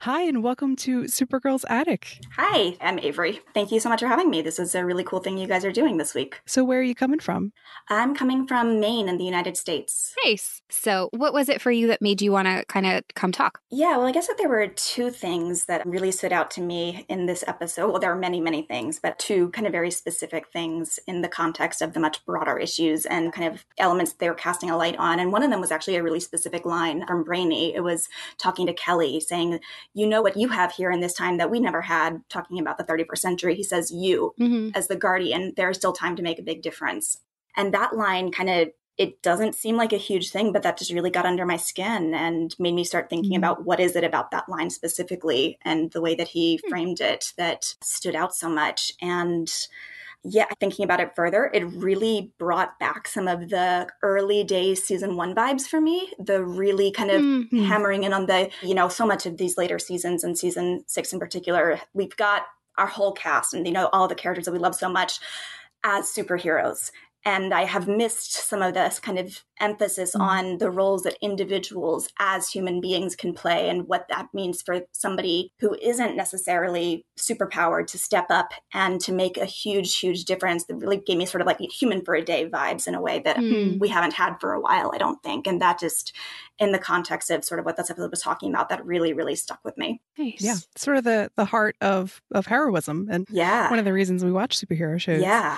Hi, and welcome to Supergirl's Attic. Hi, I'm Avery. Thank you so much for having me. This is a really cool thing you guys are doing this week. So, where are you coming from? I'm coming from Maine in the United States. Nice. So, what was it for you that made you want to kind of come talk? Yeah, well, I guess that there were two things that really stood out to me in this episode. Well, there are many, many things, but two kind of very specific things in the context of the much broader issues and kind of elements they were casting a light on. And one of them was actually a really specific line from Brainy. It was talking to Kelly saying, you know what you have here in this time that we never had, talking about the 31st century. He says, You mm-hmm. as the guardian, there's still time to make a big difference. And that line kind of it doesn't seem like a huge thing, but that just really got under my skin and made me start thinking mm-hmm. about what is it about that line specifically and the way that he mm-hmm. framed it that stood out so much. And yeah, thinking about it further, it really brought back some of the early days season one vibes for me. The really kind of mm-hmm. hammering in on the, you know, so much of these later seasons and season six in particular, we've got our whole cast and, you know, all the characters that we love so much as superheroes. And I have missed some of this kind of emphasis mm-hmm. on the roles that individuals as human beings can play and what that means for somebody who isn't necessarily superpowered to step up and to make a huge, huge difference that really gave me sort of like human for a day vibes in a way that mm-hmm. we haven't had for a while, I don't think. And that just, in the context of sort of what this episode was talking about, that really, really stuck with me. Nice. Yeah. Sort of the, the heart of, of heroism. And yeah. one of the reasons we watch superhero shows. Yeah.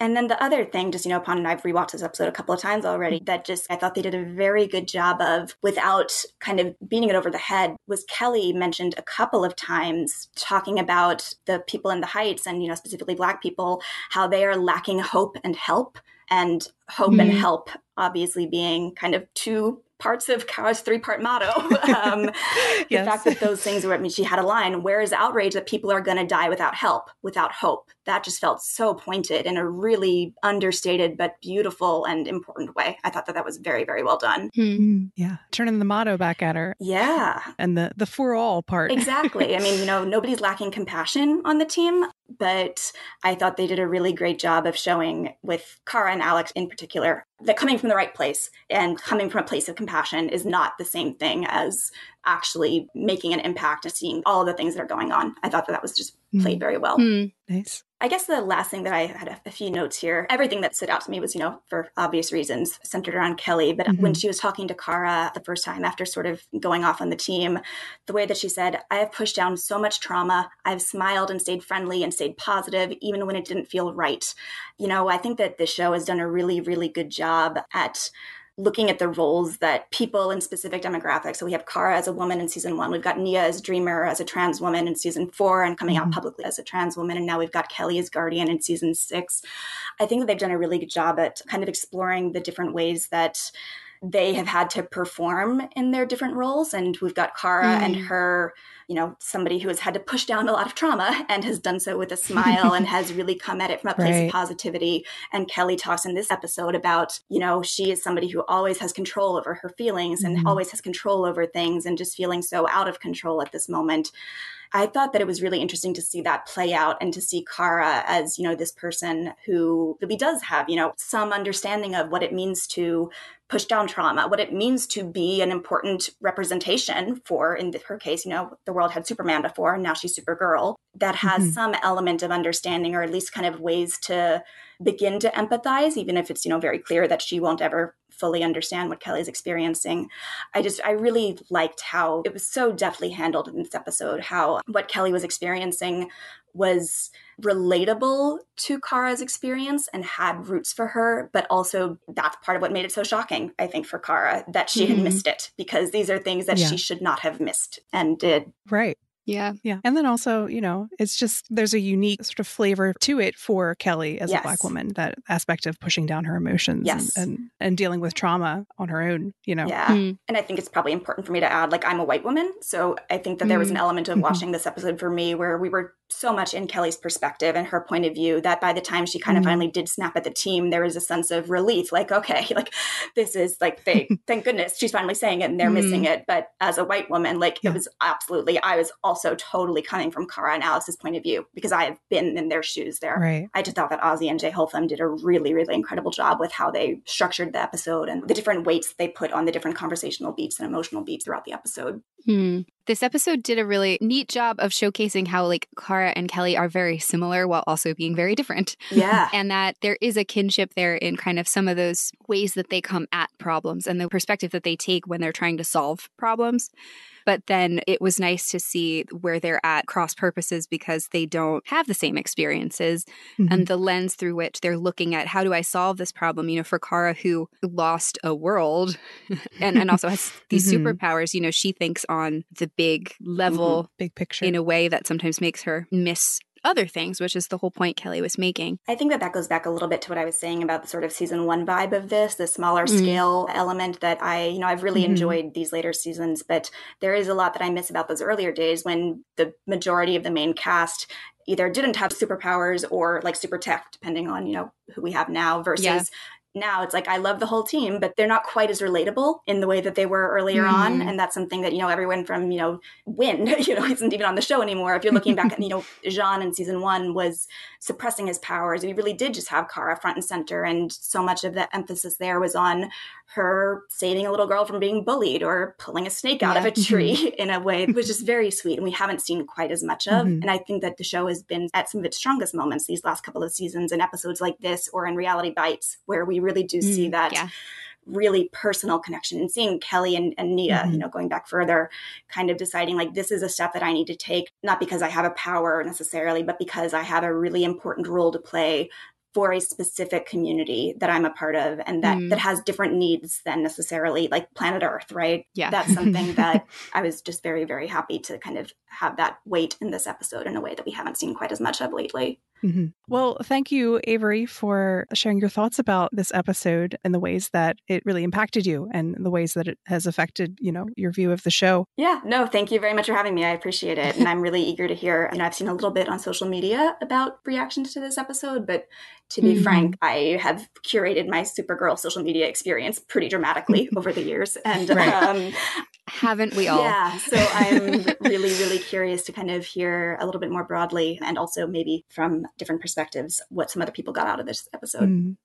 And then the other thing, just, you know, upon, and I've rewatched this episode a couple of times already, that just, I thought they did a very good job of, without kind of beating it over the head, was Kelly mentioned a couple of times talking about the people in the Heights and, you know, specifically Black people, how they are lacking hope and help. And hope mm-hmm. and help obviously being kind of two parts of Kara's three part motto. Um, yes. The fact that those things were, I mean, she had a line, where is outrage that people are going to die without help, without hope? That just felt so pointed in a really understated but beautiful and important way. I thought that that was very, very well done. Mm-hmm. Yeah. Turning the motto back at her. Yeah. And the, the for all part. Exactly. I mean, you know, nobody's lacking compassion on the team but I thought they did a really great job of showing with Kara and Alex in particular that coming from the right place and coming from a place of compassion is not the same thing as actually making an impact and seeing all the things that are going on. I thought that that was just played mm. very well. Mm. Nice. I guess the last thing that I had a, a, few notes here, everything that stood out to me was, you know, for obvious reasons, centered around Kelly. But mm-hmm. when she was talking to Kara the first time after sort of going off on the team, the way that she said, I have pushed down so much trauma. I've smiled and stayed friendly and stayed positive, even when it didn't feel right. You know, I think that this show has done a really, really good job at looking at the roles that people in specific demographics. So we have Kara as a woman in season one. We've got Nia as Dreamer as a trans woman in season four and coming mm-hmm. out publicly as a trans woman. And now we've got Kelly as Guardian in season six. I think that they've done a really good job at kind of exploring the different ways that they have had to perform in their different roles. And we've got Kara mm. and her, you know, somebody who has had to push down a lot of trauma and has done so with a smile and has really come at it from a place right. of positivity. And Kelly talks in this episode about, you know, she is somebody who always has control over her feelings and mm. always has control over things and just feeling so out of control at this moment. I thought that it was really interesting to see that play out and to see Kara as, you know, this person who really does have, you know, some understanding of what it means to push down trauma, what it means to be an important representation for, in her case, you know, the world had Superman before, and now she's Supergirl, that has mm-hmm. some element of understanding or at least kind of ways to begin to empathize, even if it's, you know, very clear that she won't ever fully understand what Kelly's experiencing. I just, I really liked how it was so deftly handled in this episode, how what Kelly was experiencing was relatable to Kara's experience and had roots for her, but also that's part of what made it so shocking, I think, for Kara that she mm-hmm. had missed it because these are things that yeah. she should not have missed and did. Right. Yeah. Yeah. And then also, you know, it's just there's a unique sort of flavor to it for Kelly as yes. a black woman, that aspect of pushing down her emotions yes. and, and, and dealing with trauma on her own, you know. Yeah. Mm. And I think it's probably important for me to add like I'm a white woman, so I think that there was an mm. element of mm-hmm. watching this episode for me where we were so much in Kelly's perspective and her point of view that by the time she kind of mm-hmm. finally did snap at the team, there was a sense of relief. Like, okay, like this is like they thank goodness she's finally saying it and they're mm-hmm. missing it. But as a white woman, like yeah. it was absolutely I was also totally coming from Kara and Alex's point of view because I have been in their shoes there. Right. I just thought that Azie and Jay Holtham did a really, really incredible job with how they structured the episode and the different weights they put on the different conversational beats and emotional beats throughout the episode. Hmm. This episode did a really neat job of showcasing how like Kara and Kelly are very similar while also being very different. Yeah. and that there is a kinship there in kind of some of those ways that they come at problems and the perspective that they take when they're trying to solve problems. But then it was nice to see where they're at cross purposes because they don't have the same experiences mm-hmm. and the lens through which they're looking at how do I solve this problem? You know, for Kara, who lost a world and, and also has these mm-hmm. superpowers, you know, she thinks on the big level, mm-hmm. big picture in a way that sometimes makes her miss other things, which is the whole point Kelly was making. I think that that goes back a little bit to what I was saying about the sort of season one vibe of this, the smaller mm-hmm. scale element that I, you know, I've really mm-hmm. enjoyed these later seasons, but there is a lot that I miss about those earlier days when the majority of the main cast either didn't have superpowers or like super tech, depending on, you know, who we have now versus yeah now it's like I love the whole team, but they're not quite as relatable in the way that they were earlier mm. on. And that's something that, you know, everyone from, you know, Winn, you know, isn't even on the show anymore. If you're looking back at, you know, J'onn in season one was suppressing his powers. We really did just have Kara front and center. And so much of the emphasis there was on her saving a little girl from being bullied or pulling a snake out yeah. of a tree mm-hmm. in a way that was just very sweet. And we haven't seen quite as much of. Mm-hmm. And I think that the show has been at some of its strongest moments these last couple of seasons in episodes like this or in Reality Bites, where we really do see mm, that. Yeah really personal connection and seeing Kelly and, and Nia, mm-hmm. you know, going back further, kind of deciding like this is a step that I need to take, not because I have a power necessarily, but because I have a really important role to play for a specific community that I'm a part of and that mm. that has different needs than necessarily like planet Earth, right? Yeah. That's something that I was just very, very happy to kind of have that weight in this episode in a way that we haven't seen quite as much of lately. Mm-hmm. Well, thank you, Avery, for sharing your thoughts about this episode and the ways that it really impacted you and the ways that it has affected, you know, your view of the show. Yeah, no, thank you very much for having me. I appreciate it. And I'm really eager to hear. You know, I've seen a little bit on social media about reactions to this episode, but to be mm-hmm. frank, I have curated my Supergirl social media experience pretty dramatically over the years. And right. um, haven't we all? Yeah. So I'm really, really curious to kind of hear a little bit more broadly and also maybe from different perspectives what some other people got out of this episode. Mm.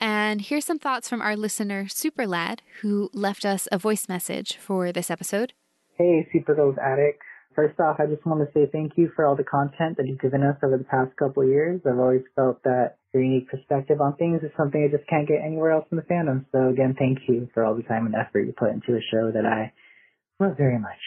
And here's some thoughts from our listener, Super Lad, who left us a voice message for this episode. Hey, Supergirls Attic. First off, I just want to say thank you for all the content that you've given us over the past couple of years. I've always felt that your unique perspective on things is something I just can't get anywhere else in the fandom. So again, thank you for all the time and effort you put into a show that I love very much.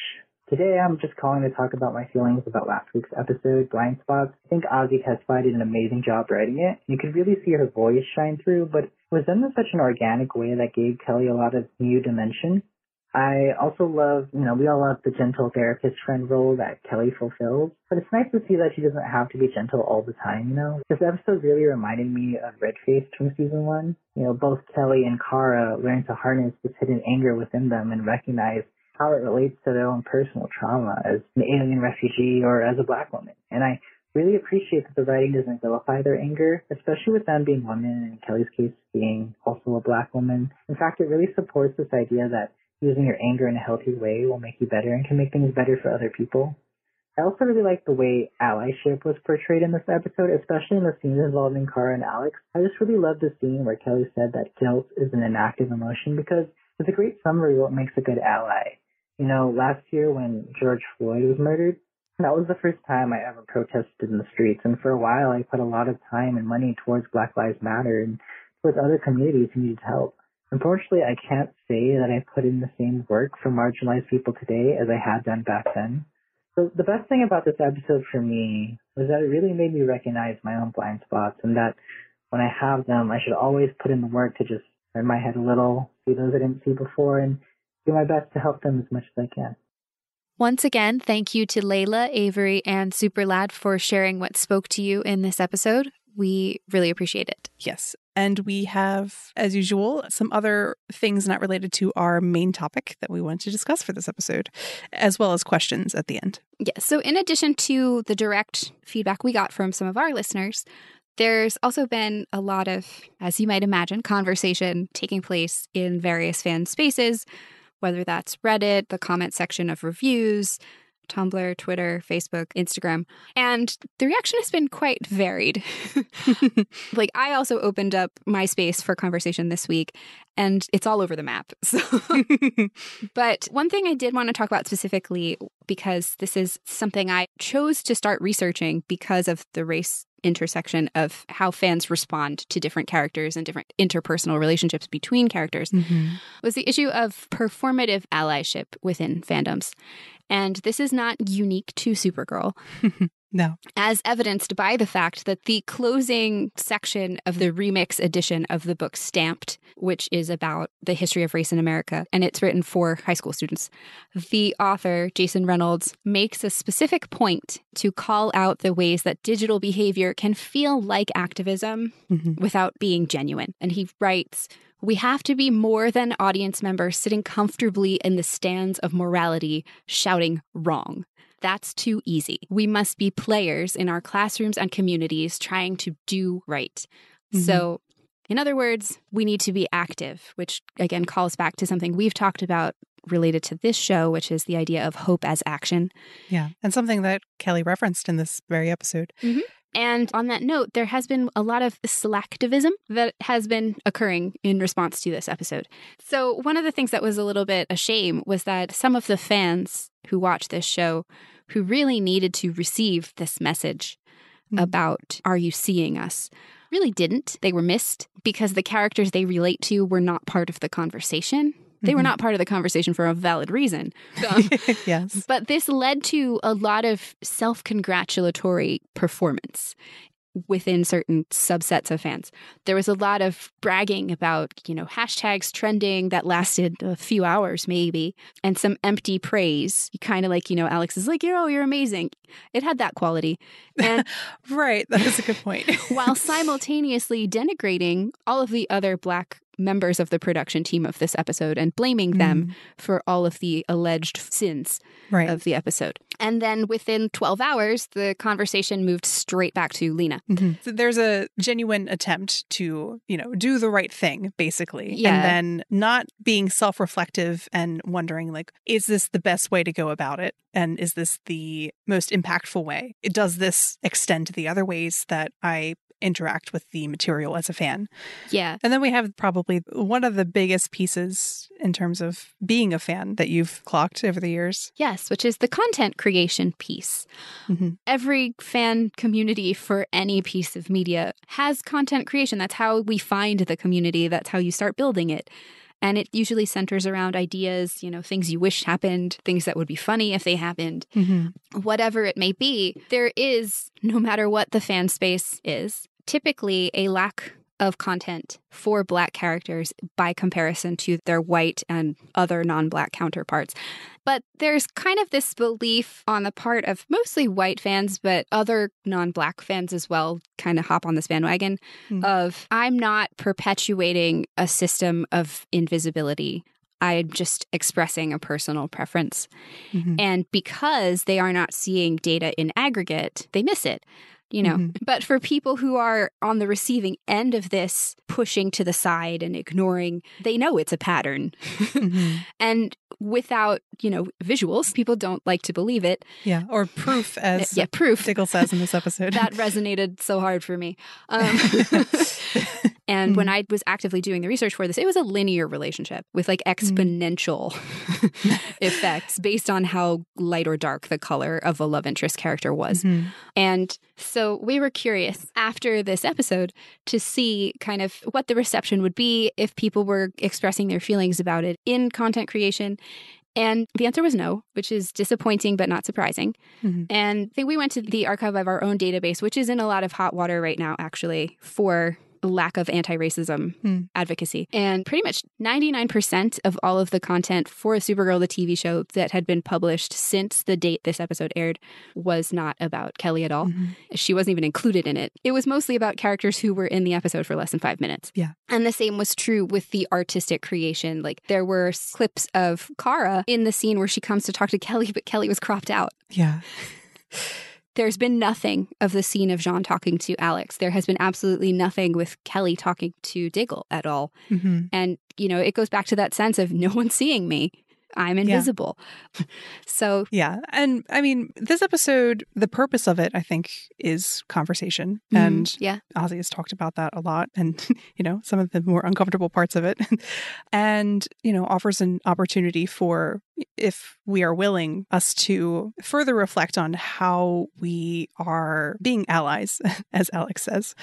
Today I'm just calling to talk about my feelings about last week's episode, Blind Spots. I think Azie Tesfai did an amazing job writing it. You could really see her voice shine through, but was done in such an organic way that gave Kelly a lot of new dimension. I also love, you know, we all love the gentle therapist friend role that Kelly fulfills, but it's nice to see that she doesn't have to be gentle all the time, you know? This episode really reminded me of Red Face from season one. You know, both Kelly and Kara learn to harness this hidden anger within them and recognize how it relates to their own personal trauma as an alien refugee or as a black woman. And I really appreciate that the writing doesn't vilify their anger, especially with them being women and in Kelly's case being also a black woman. In fact, it really supports this idea that using your anger in a healthy way will make you better and can make things better for other people. I also really like the way allyship was portrayed in this episode, especially in the scenes involving Kara and Alex. I just really love the scene where Kelly said that guilt is an inactive emotion because it's a great summary of what makes a good ally. You know, last year when George Floyd was murdered, that was the first time I ever protested in the streets, and for a while I put a lot of time and money towards Black Lives Matter and towards other communities who needed help. Unfortunately, I can't say that I put in the same work for marginalized people today as I had done back then. So the best thing about this episode for me was that it really made me recognize my own blind spots and that when I have them, I should always put in the work to just turn my head a little, see those I didn't see before, and do my best to help them as much as I can. Once again, thank you to Layla, Avery, and Superlad for sharing what spoke to you in this episode. We really appreciate it. Yes. And we have, as usual, some other things not related to our main topic that we want to discuss for this episode, as well as questions at the end. Yes. So, in addition to the direct feedback we got from some of our listeners, there's also been a lot of, as you might imagine, conversation taking place in various fan spaces whether that's Reddit, the comment section of reviews, Tumblr, Twitter, Facebook, Instagram. And the reaction has been quite varied. like, I also opened up MySpace for conversation this week, and it's all over the map. So, but one thing I did want to talk about specifically, because this is something I chose to start researching because of the race intersection of how fans respond to different characters and different interpersonal relationships between characters mm-hmm. was the issue of performative allyship within fandoms. And this is not unique to Supergirl. No. As evidenced by the fact that the closing section of the remix edition of the book Stamped, which is about the history of race in America, and it's written for high school students, the author, Jason Reynolds, makes a specific point to call out the ways that digital behavior can feel like activism mm-hmm. without being genuine. And he writes, we have to be more than audience members sitting comfortably in the stands of morality, shouting wrong. That's too easy. We must be players in our classrooms and communities trying to do right. Mm-hmm. So, in other words, we need to be active, which again calls back to something we've talked about related to this show, which is the idea of hope as action. Yeah. And something that Kelly referenced in this very episode. Mm-hmm. And on that note, there has been a lot of slacktivism that has been occurring in response to this episode. So, one of the things that was a little bit a shame was that some of the fans who watch this show who really needed to receive this message mm. about Are you seeing us? really didn't. They were missed because the characters they relate to were not part of the conversation. They mm-hmm. were not part of the conversation for a valid reason. Um, yes. But this led to a lot of self congratulatory performance within certain subsets of fans. There was a lot of bragging about, you know, hashtags trending that lasted a few hours maybe, and some empty praise. Kind of like, you know, Alex is like, oh, you're amazing. It had that quality. And right, that is a good point. while simultaneously denigrating all of the other black members of the production team of this episode and blaming mm. them for all of the alleged sins right. of the episode. And then within 12 hours, the conversation moved straight back to Lena. Mm-hmm. So there's a genuine attempt to, you know, do the right thing, basically. Yeah. And then not being self reflective and wondering, like, is this the best way to go about it? And is this the most impactful way? Does this extend to the other ways that I interact with the material as a fan. Yeah. And then we have probably one of the biggest pieces in terms of being a fan that you've clocked over the years. Yes, which is the content creation piece. Mm-hmm. Every fan community for any piece of media has content creation. That's how we find the community, that's how you start building it. And it usually centers around ideas, you know, things you wish happened, things that would be funny if they happened, mm-hmm. whatever it may be. There is, no matter what the fan space is, typically a lack of content for black characters by comparison to their white and other non black counterparts. But there's kind of this belief on the part of mostly white fans, but other non black fans as well kind of hop on this bandwagon mm. of I'm not perpetuating a system of invisibility. I'm just expressing a personal preference. Mm-hmm. And because they are not seeing data in aggregate, they miss it you know. Mm-hmm. But for people who are on the receiving end of this, pushing to the side and ignoring, they know it's a pattern. Mm-hmm. and without, you know, visuals, people don't like to believe it. Yeah, or proof, as yeah, proof. Diggle says in this episode. that resonated so hard for me. Um, and mm-hmm. when I was actively doing the research for this, it was a linear relationship with like mm-hmm. exponential effects based on how light or dark the color of a love interest character was. Mm-hmm. And so we were curious after this episode to see kind of what the reception would be if people were expressing their feelings about it in content creation. And the answer was no, which is disappointing but not surprising. Mm-hmm. And I think we went to the archive of our own database, which is in a lot of hot water right now, actually, for lack of anti racism hmm. advocacy. And pretty much 99% of all of the content for Supergirl, the TV show that had been published since the date this episode aired, was not about Kelly at all. Mm-hmm. She wasn't even included in it. It was mostly about characters who were in the episode for less than five minutes. Yeah. And the same was true with the artistic creation. Like there were clips of Kara in the scene where she comes to talk to Kelly, but Kelly was cropped out. Yeah. There's been nothing of the scene of J'onn talking to Alex. There has been absolutely nothing with Kelly talking to Diggle at all. Mm-hmm. And, you know, it goes back to that sense of no one's seeing me. I'm invisible. Yeah. so, yeah. And I mean, this episode, the purpose of it, I think, is conversation. Mm-hmm. And yeah. Azie has talked about that a lot and, you know, some of the more uncomfortable parts of it. and, you know, offers an opportunity for if we are willing, us to further reflect on how we are being allies, as Alex says,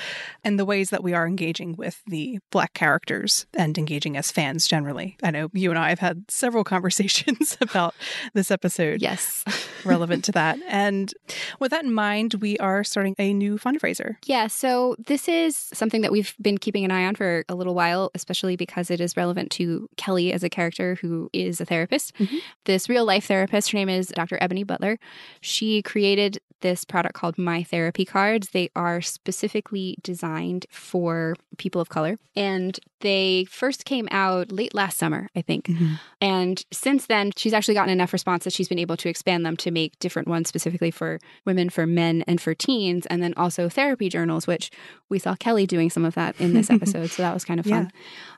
and the ways that we are engaging with the Black characters and engaging as fans generally. I know you and I have had several conversations about this episode. Yes. relevant to that. And with that in mind, we are starting a new fundraiser. Yeah. So this is something that we've been keeping an eye on for a little while, especially because it is relevant to Kelly as a character who is a therapist. Mm-hmm. This real life therapist, her name is Dr. Ebony Butler. She created this product called My Therapy Cards. They are specifically designed for people of color. And they first came out late last summer, I think. Mm-hmm. And since then, she's actually gotten enough response that she's been able to expand them to make different ones specifically for women, for men, and for teens. And then also therapy journals, which we saw Kelly doing some of that in this episode. so that was kind of fun.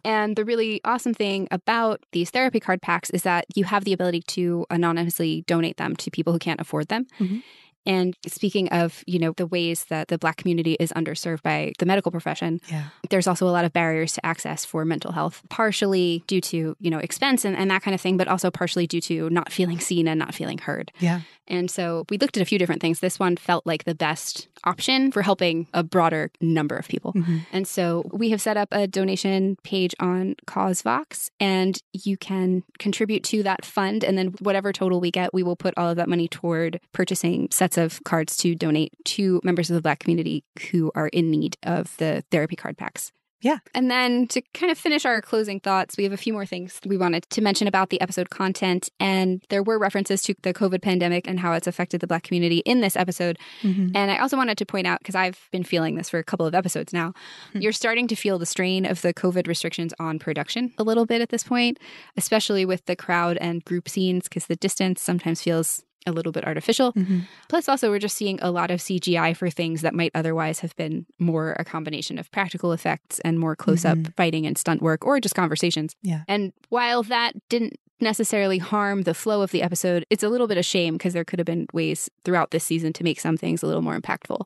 Yeah. And the really awesome thing about these therapy card packs is that you have the ability to anonymously donate them to people who can't afford them. Mm-hmm. And speaking of, you know, the ways that the Black community is underserved by the medical profession, yeah. there's also a lot of barriers to access for mental health, partially due to, you know, expense and, and that kind of thing, but also partially due to not feeling seen and not feeling heard. Yeah. And so we looked at a few different things. This one felt like the best option for helping a broader number of people. Mm-hmm. And so we have set up a donation page on CauseVox, and you can contribute to that fund. And then whatever total we get, we will put all of that money toward purchasing sets of cards to donate to members of the Black community who are in need of the therapy card packs. Yeah. And then to kind of finish our closing thoughts, we have a few more things we wanted to mention about the episode content. And there were references to the COVID pandemic and how it's affected the Black community in this episode. Mm-hmm. And I also wanted to point out, because I've been feeling this for a couple of episodes now, mm-hmm. you're starting to feel the strain of the COVID restrictions on production a little bit at this point, especially with the crowd and group scenes, because the distance sometimes feels a little bit artificial. Mm-hmm. Plus, also, we're just seeing a lot of CGI for things that might otherwise have been more a combination of practical effects and more close up mm-hmm. fighting and stunt work or just conversations. Yeah. And while that didn't necessarily harm the flow of the episode, it's a little bit of shame because there could have been ways throughout this season to make some things a little more impactful.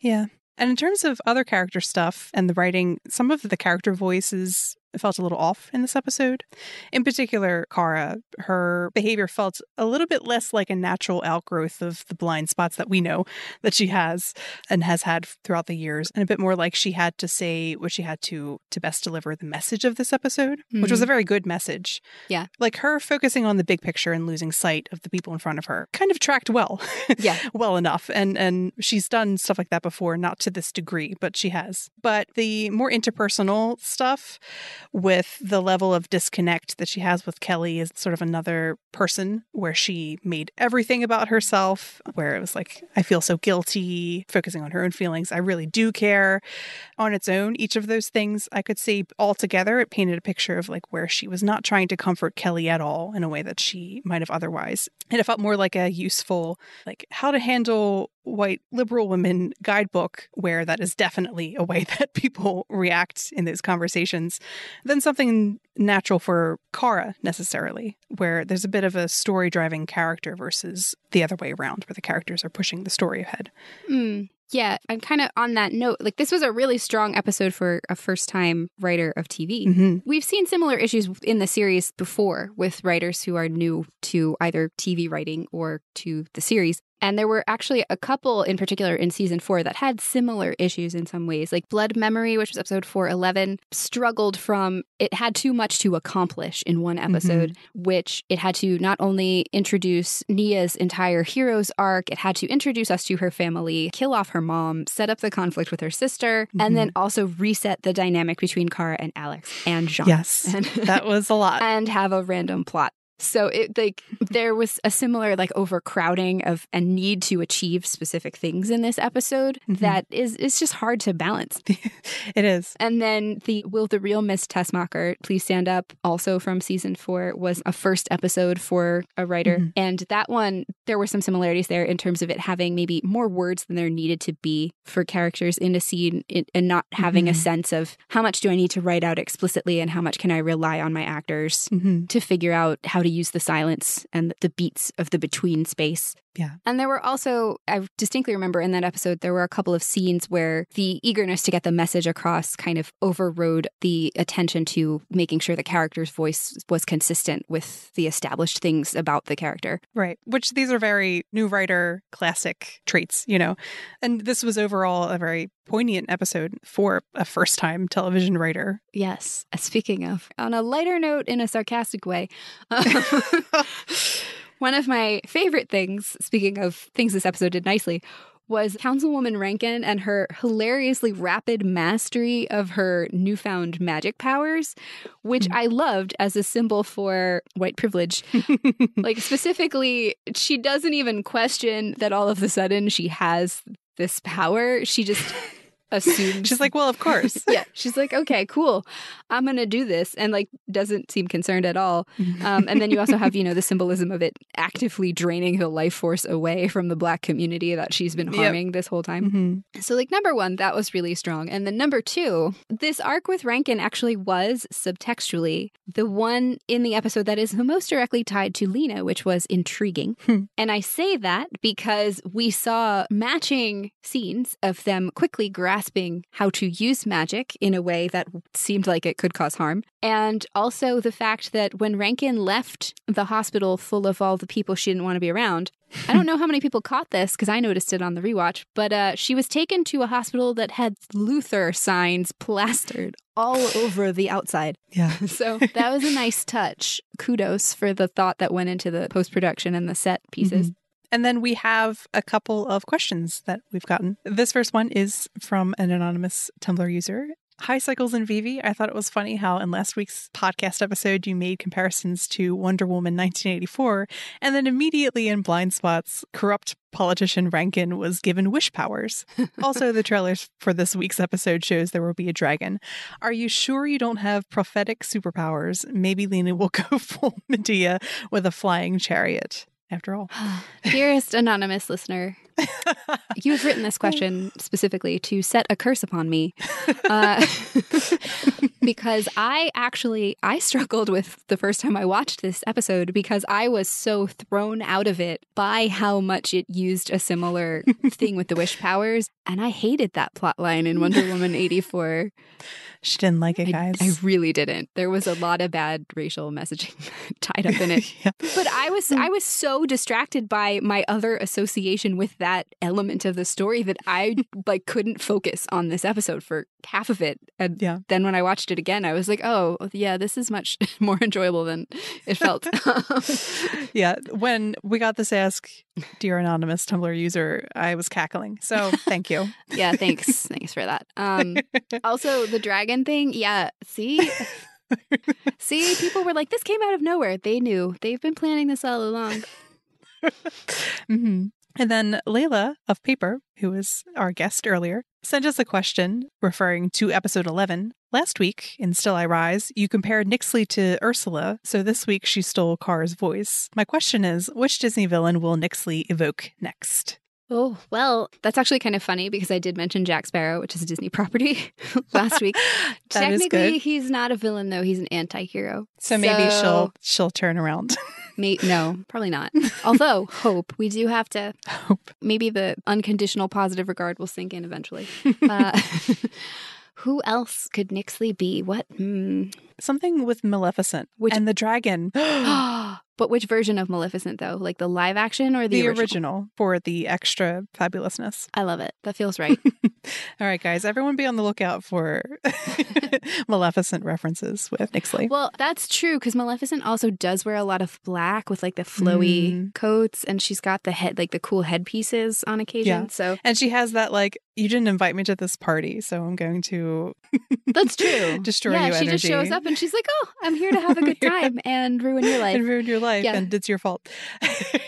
Yeah. And in terms of other character stuff and the writing, some of the character voices felt a little off in this episode. In particular, Kara, her behavior felt a little bit less like a natural outgrowth of the blind spots that we know that she has and has had throughout the years, and a bit more like she had to say what she had to to best deliver the message of this episode, mm-hmm. which was a very good message. Yeah. Like her focusing on the big picture and losing sight of the people in front of her kind of tracked well. Yeah. well enough. And and she's done stuff like that before, not to this degree, but she has. But the more interpersonal stuff with the level of disconnect that she has with Kelly is sort of another person where she made everything about herself, where it was like, I feel so guilty, focusing on her own feelings. I really do care. On its own, each of those things I could say all together, it painted a picture of like where she was not trying to comfort Kelly at all in a way that she might have otherwise. And it felt more like a useful, like how to handle white liberal women guidebook where that is definitely a way that people react in those conversations than something natural for Kara necessarily, where there's a bit of a story driving character versus the other way around, where the characters are pushing the story ahead. Mm. Yeah, I'm kind of on that note. Like, this was a really strong episode for a first time writer of TV. Mm-hmm. We've seen similar issues in the series before with writers who are new to either TV writing or to the series. And there were actually a couple in particular in season four that had similar issues in some ways. Like Blood Memory, which was episode 411, struggled from it had too much to accomplish in one episode, mm-hmm. which it had to not only introduce Nia's entire hero's arc, it had to introduce us to her family, kill off her mom, set up the conflict with her sister, mm-hmm. and then mm-hmm. also reset the dynamic between Kara and Alex and J'onn. Yes. And, that was a lot. and have a random plot so it like there was a similar like overcrowding of a need to achieve specific things in this episode mm-hmm. that is it's just hard to balance. it is. And then the Will the Real Miss Tessmacher Please Stand Up, also from season four, was a first episode for a writer. Mm-hmm. And that one, there were some similarities there in terms of it having maybe more words than there needed to be for characters in a scene and not having mm-hmm. a sense of how much do I need to write out explicitly and how much can I rely on my actors mm-hmm. to figure out how to use the silence and the beats of the between space yeah. And there were also, I distinctly remember in that episode, there were a couple of scenes where the eagerness to get the message across kind of overrode the attention to making sure the character's voice was consistent with the established things about the character. Right. Which these are very new writer classic traits, you know. And this was overall a very poignant episode for a first time television writer. Yes. Speaking of, on a lighter note, in a sarcastic way. One of my favorite things, speaking of things this episode did nicely, was Councilwoman Rankin and her hilariously rapid mastery of her newfound magic powers, which mm. I loved as a symbol for white privilege. like, specifically, she doesn't even question that all of a sudden she has this power. She just assumes she's like, well, of course. yeah, she's like, okay, cool, I'm gonna do this, and like doesn't seem concerned at all. Um, and then you also have you know the symbolism of it actively draining the life force away from the black community that she's been harming yep. this whole time. Mm-hmm. So like number one, that was really strong, and then number two, this arc with Rankin actually was subtextually the one in the episode that is the most directly tied to Lena, which was intriguing. Hmm. and I say that because we saw matching scenes of them quickly grasping grasping how to use magic in a way that seemed like it could cause harm. And also the fact that when Rankin left the hospital full of all the people she didn't want to be around, I don't know how many people caught this because I noticed it on the rewatch, but uh, she was taken to a hospital that had Luthor signs plastered all over the outside. Yeah. so that was a nice touch. Kudos for the thought that went into the post production and the set pieces. Mm-hmm. And then we have a couple of questions that we've gotten. This first one is from an anonymous Tumblr user. Hi, Cycles and Vivi. I thought it was funny how in last week's podcast episode you made comparisons to Wonder Woman 1984, and then immediately in Blind Spots, corrupt politician Rankin was given wish powers. also, the trailers for this week's episode shows there will be a dragon. Are you sure you don't have prophetic superpowers? Maybe Lena will go full Medea with a flying chariot after all. Dearest anonymous listener, You've written this question specifically to set a curse upon me. Uh, because I actually I struggled with the first time I watched this episode because I was so thrown out of it by how much it used a similar thing with the wish powers and I hated that plot line in Wonder Woman 84. She didn't like it, guys. I, I, really didn't. There was a lot of bad racial messaging tied up in it. yeah. But I was I was so distracted by my other association with that element of the story that I like couldn't focus on this episode for half of it. And yeah. then when I watched it again, I was like, "Oh, yeah, this is much more enjoyable than it felt." yeah, when we got this ask, dear anonymous Tumblr user, I was cackling. So, thank you. yeah, thanks. thanks for that. Um also the dragon thing, yeah. See, see, people were like, "This came out of nowhere." They knew. They've been planning this all along. mm-hmm. And then Layla of Paper, who was our guest earlier, sent us a question referring to episode 11. Last week in Still I Rise, you compared Nyxly to Ursula, so this week she stole Kara's voice. My question is which Disney villain will Nyxly evoke next? Oh, well, that's actually kind of funny because I did mention Jack Sparrow, which is a Disney property last week. Technically, he's not a villain though, he's an anti-hero. So, so maybe she'll she'll turn around. may, no, probably not. Although, hope. We do have to hope. Maybe the unconditional positive regard will sink in eventually. Uh, who else could Nyxly be? What? Hmm. Something with Maleficent Which, and the dragon. But which version of Maleficent, though? Like the live action or the, the original? original? for the extra fabulousness? I love it. That feels right. All right, guys, everyone be on the lookout for Maleficent references with Nyxly. Well, that's true because Maleficent also does wear a lot of black with like the flowy mm. coats, and she's got the head, like the cool headpieces on occasion. Yeah. So, and she has that like, you didn't invite me to this party, so I'm going to. that's true. Destroy yeah, you. She just shows up and she's like, "Oh, I'm here to have a good time and ruin your life." And ruin your life, yeah. and it's your fault.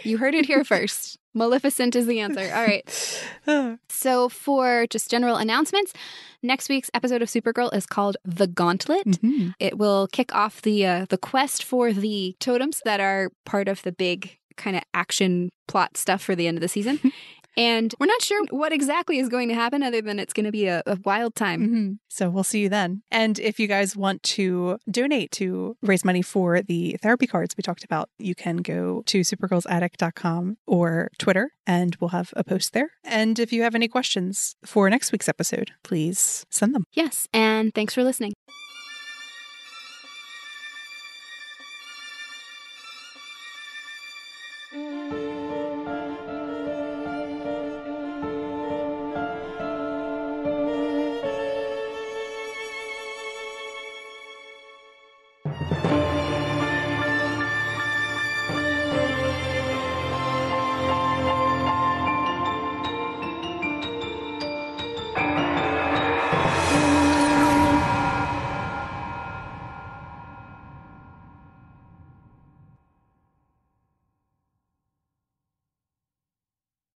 you heard it here first. Maleficent is the answer. All right. so, for just general announcements, next week's episode of Supergirl is called "The Gauntlet." Mm-hmm. It will kick off the uh, the quest for the totems that are part of the big kind of action plot stuff for the end of the season. And we're not sure what exactly is going to happen other than it's going to be a, a wild time. Mm-hmm. So we'll see you then. And if you guys want to donate to raise money for the therapy cards we talked about, you can go to supergirlsattic.com or Twitter and we'll have a post there. And if you have any questions for next week's episode, please send them. Yes. And thanks for listening.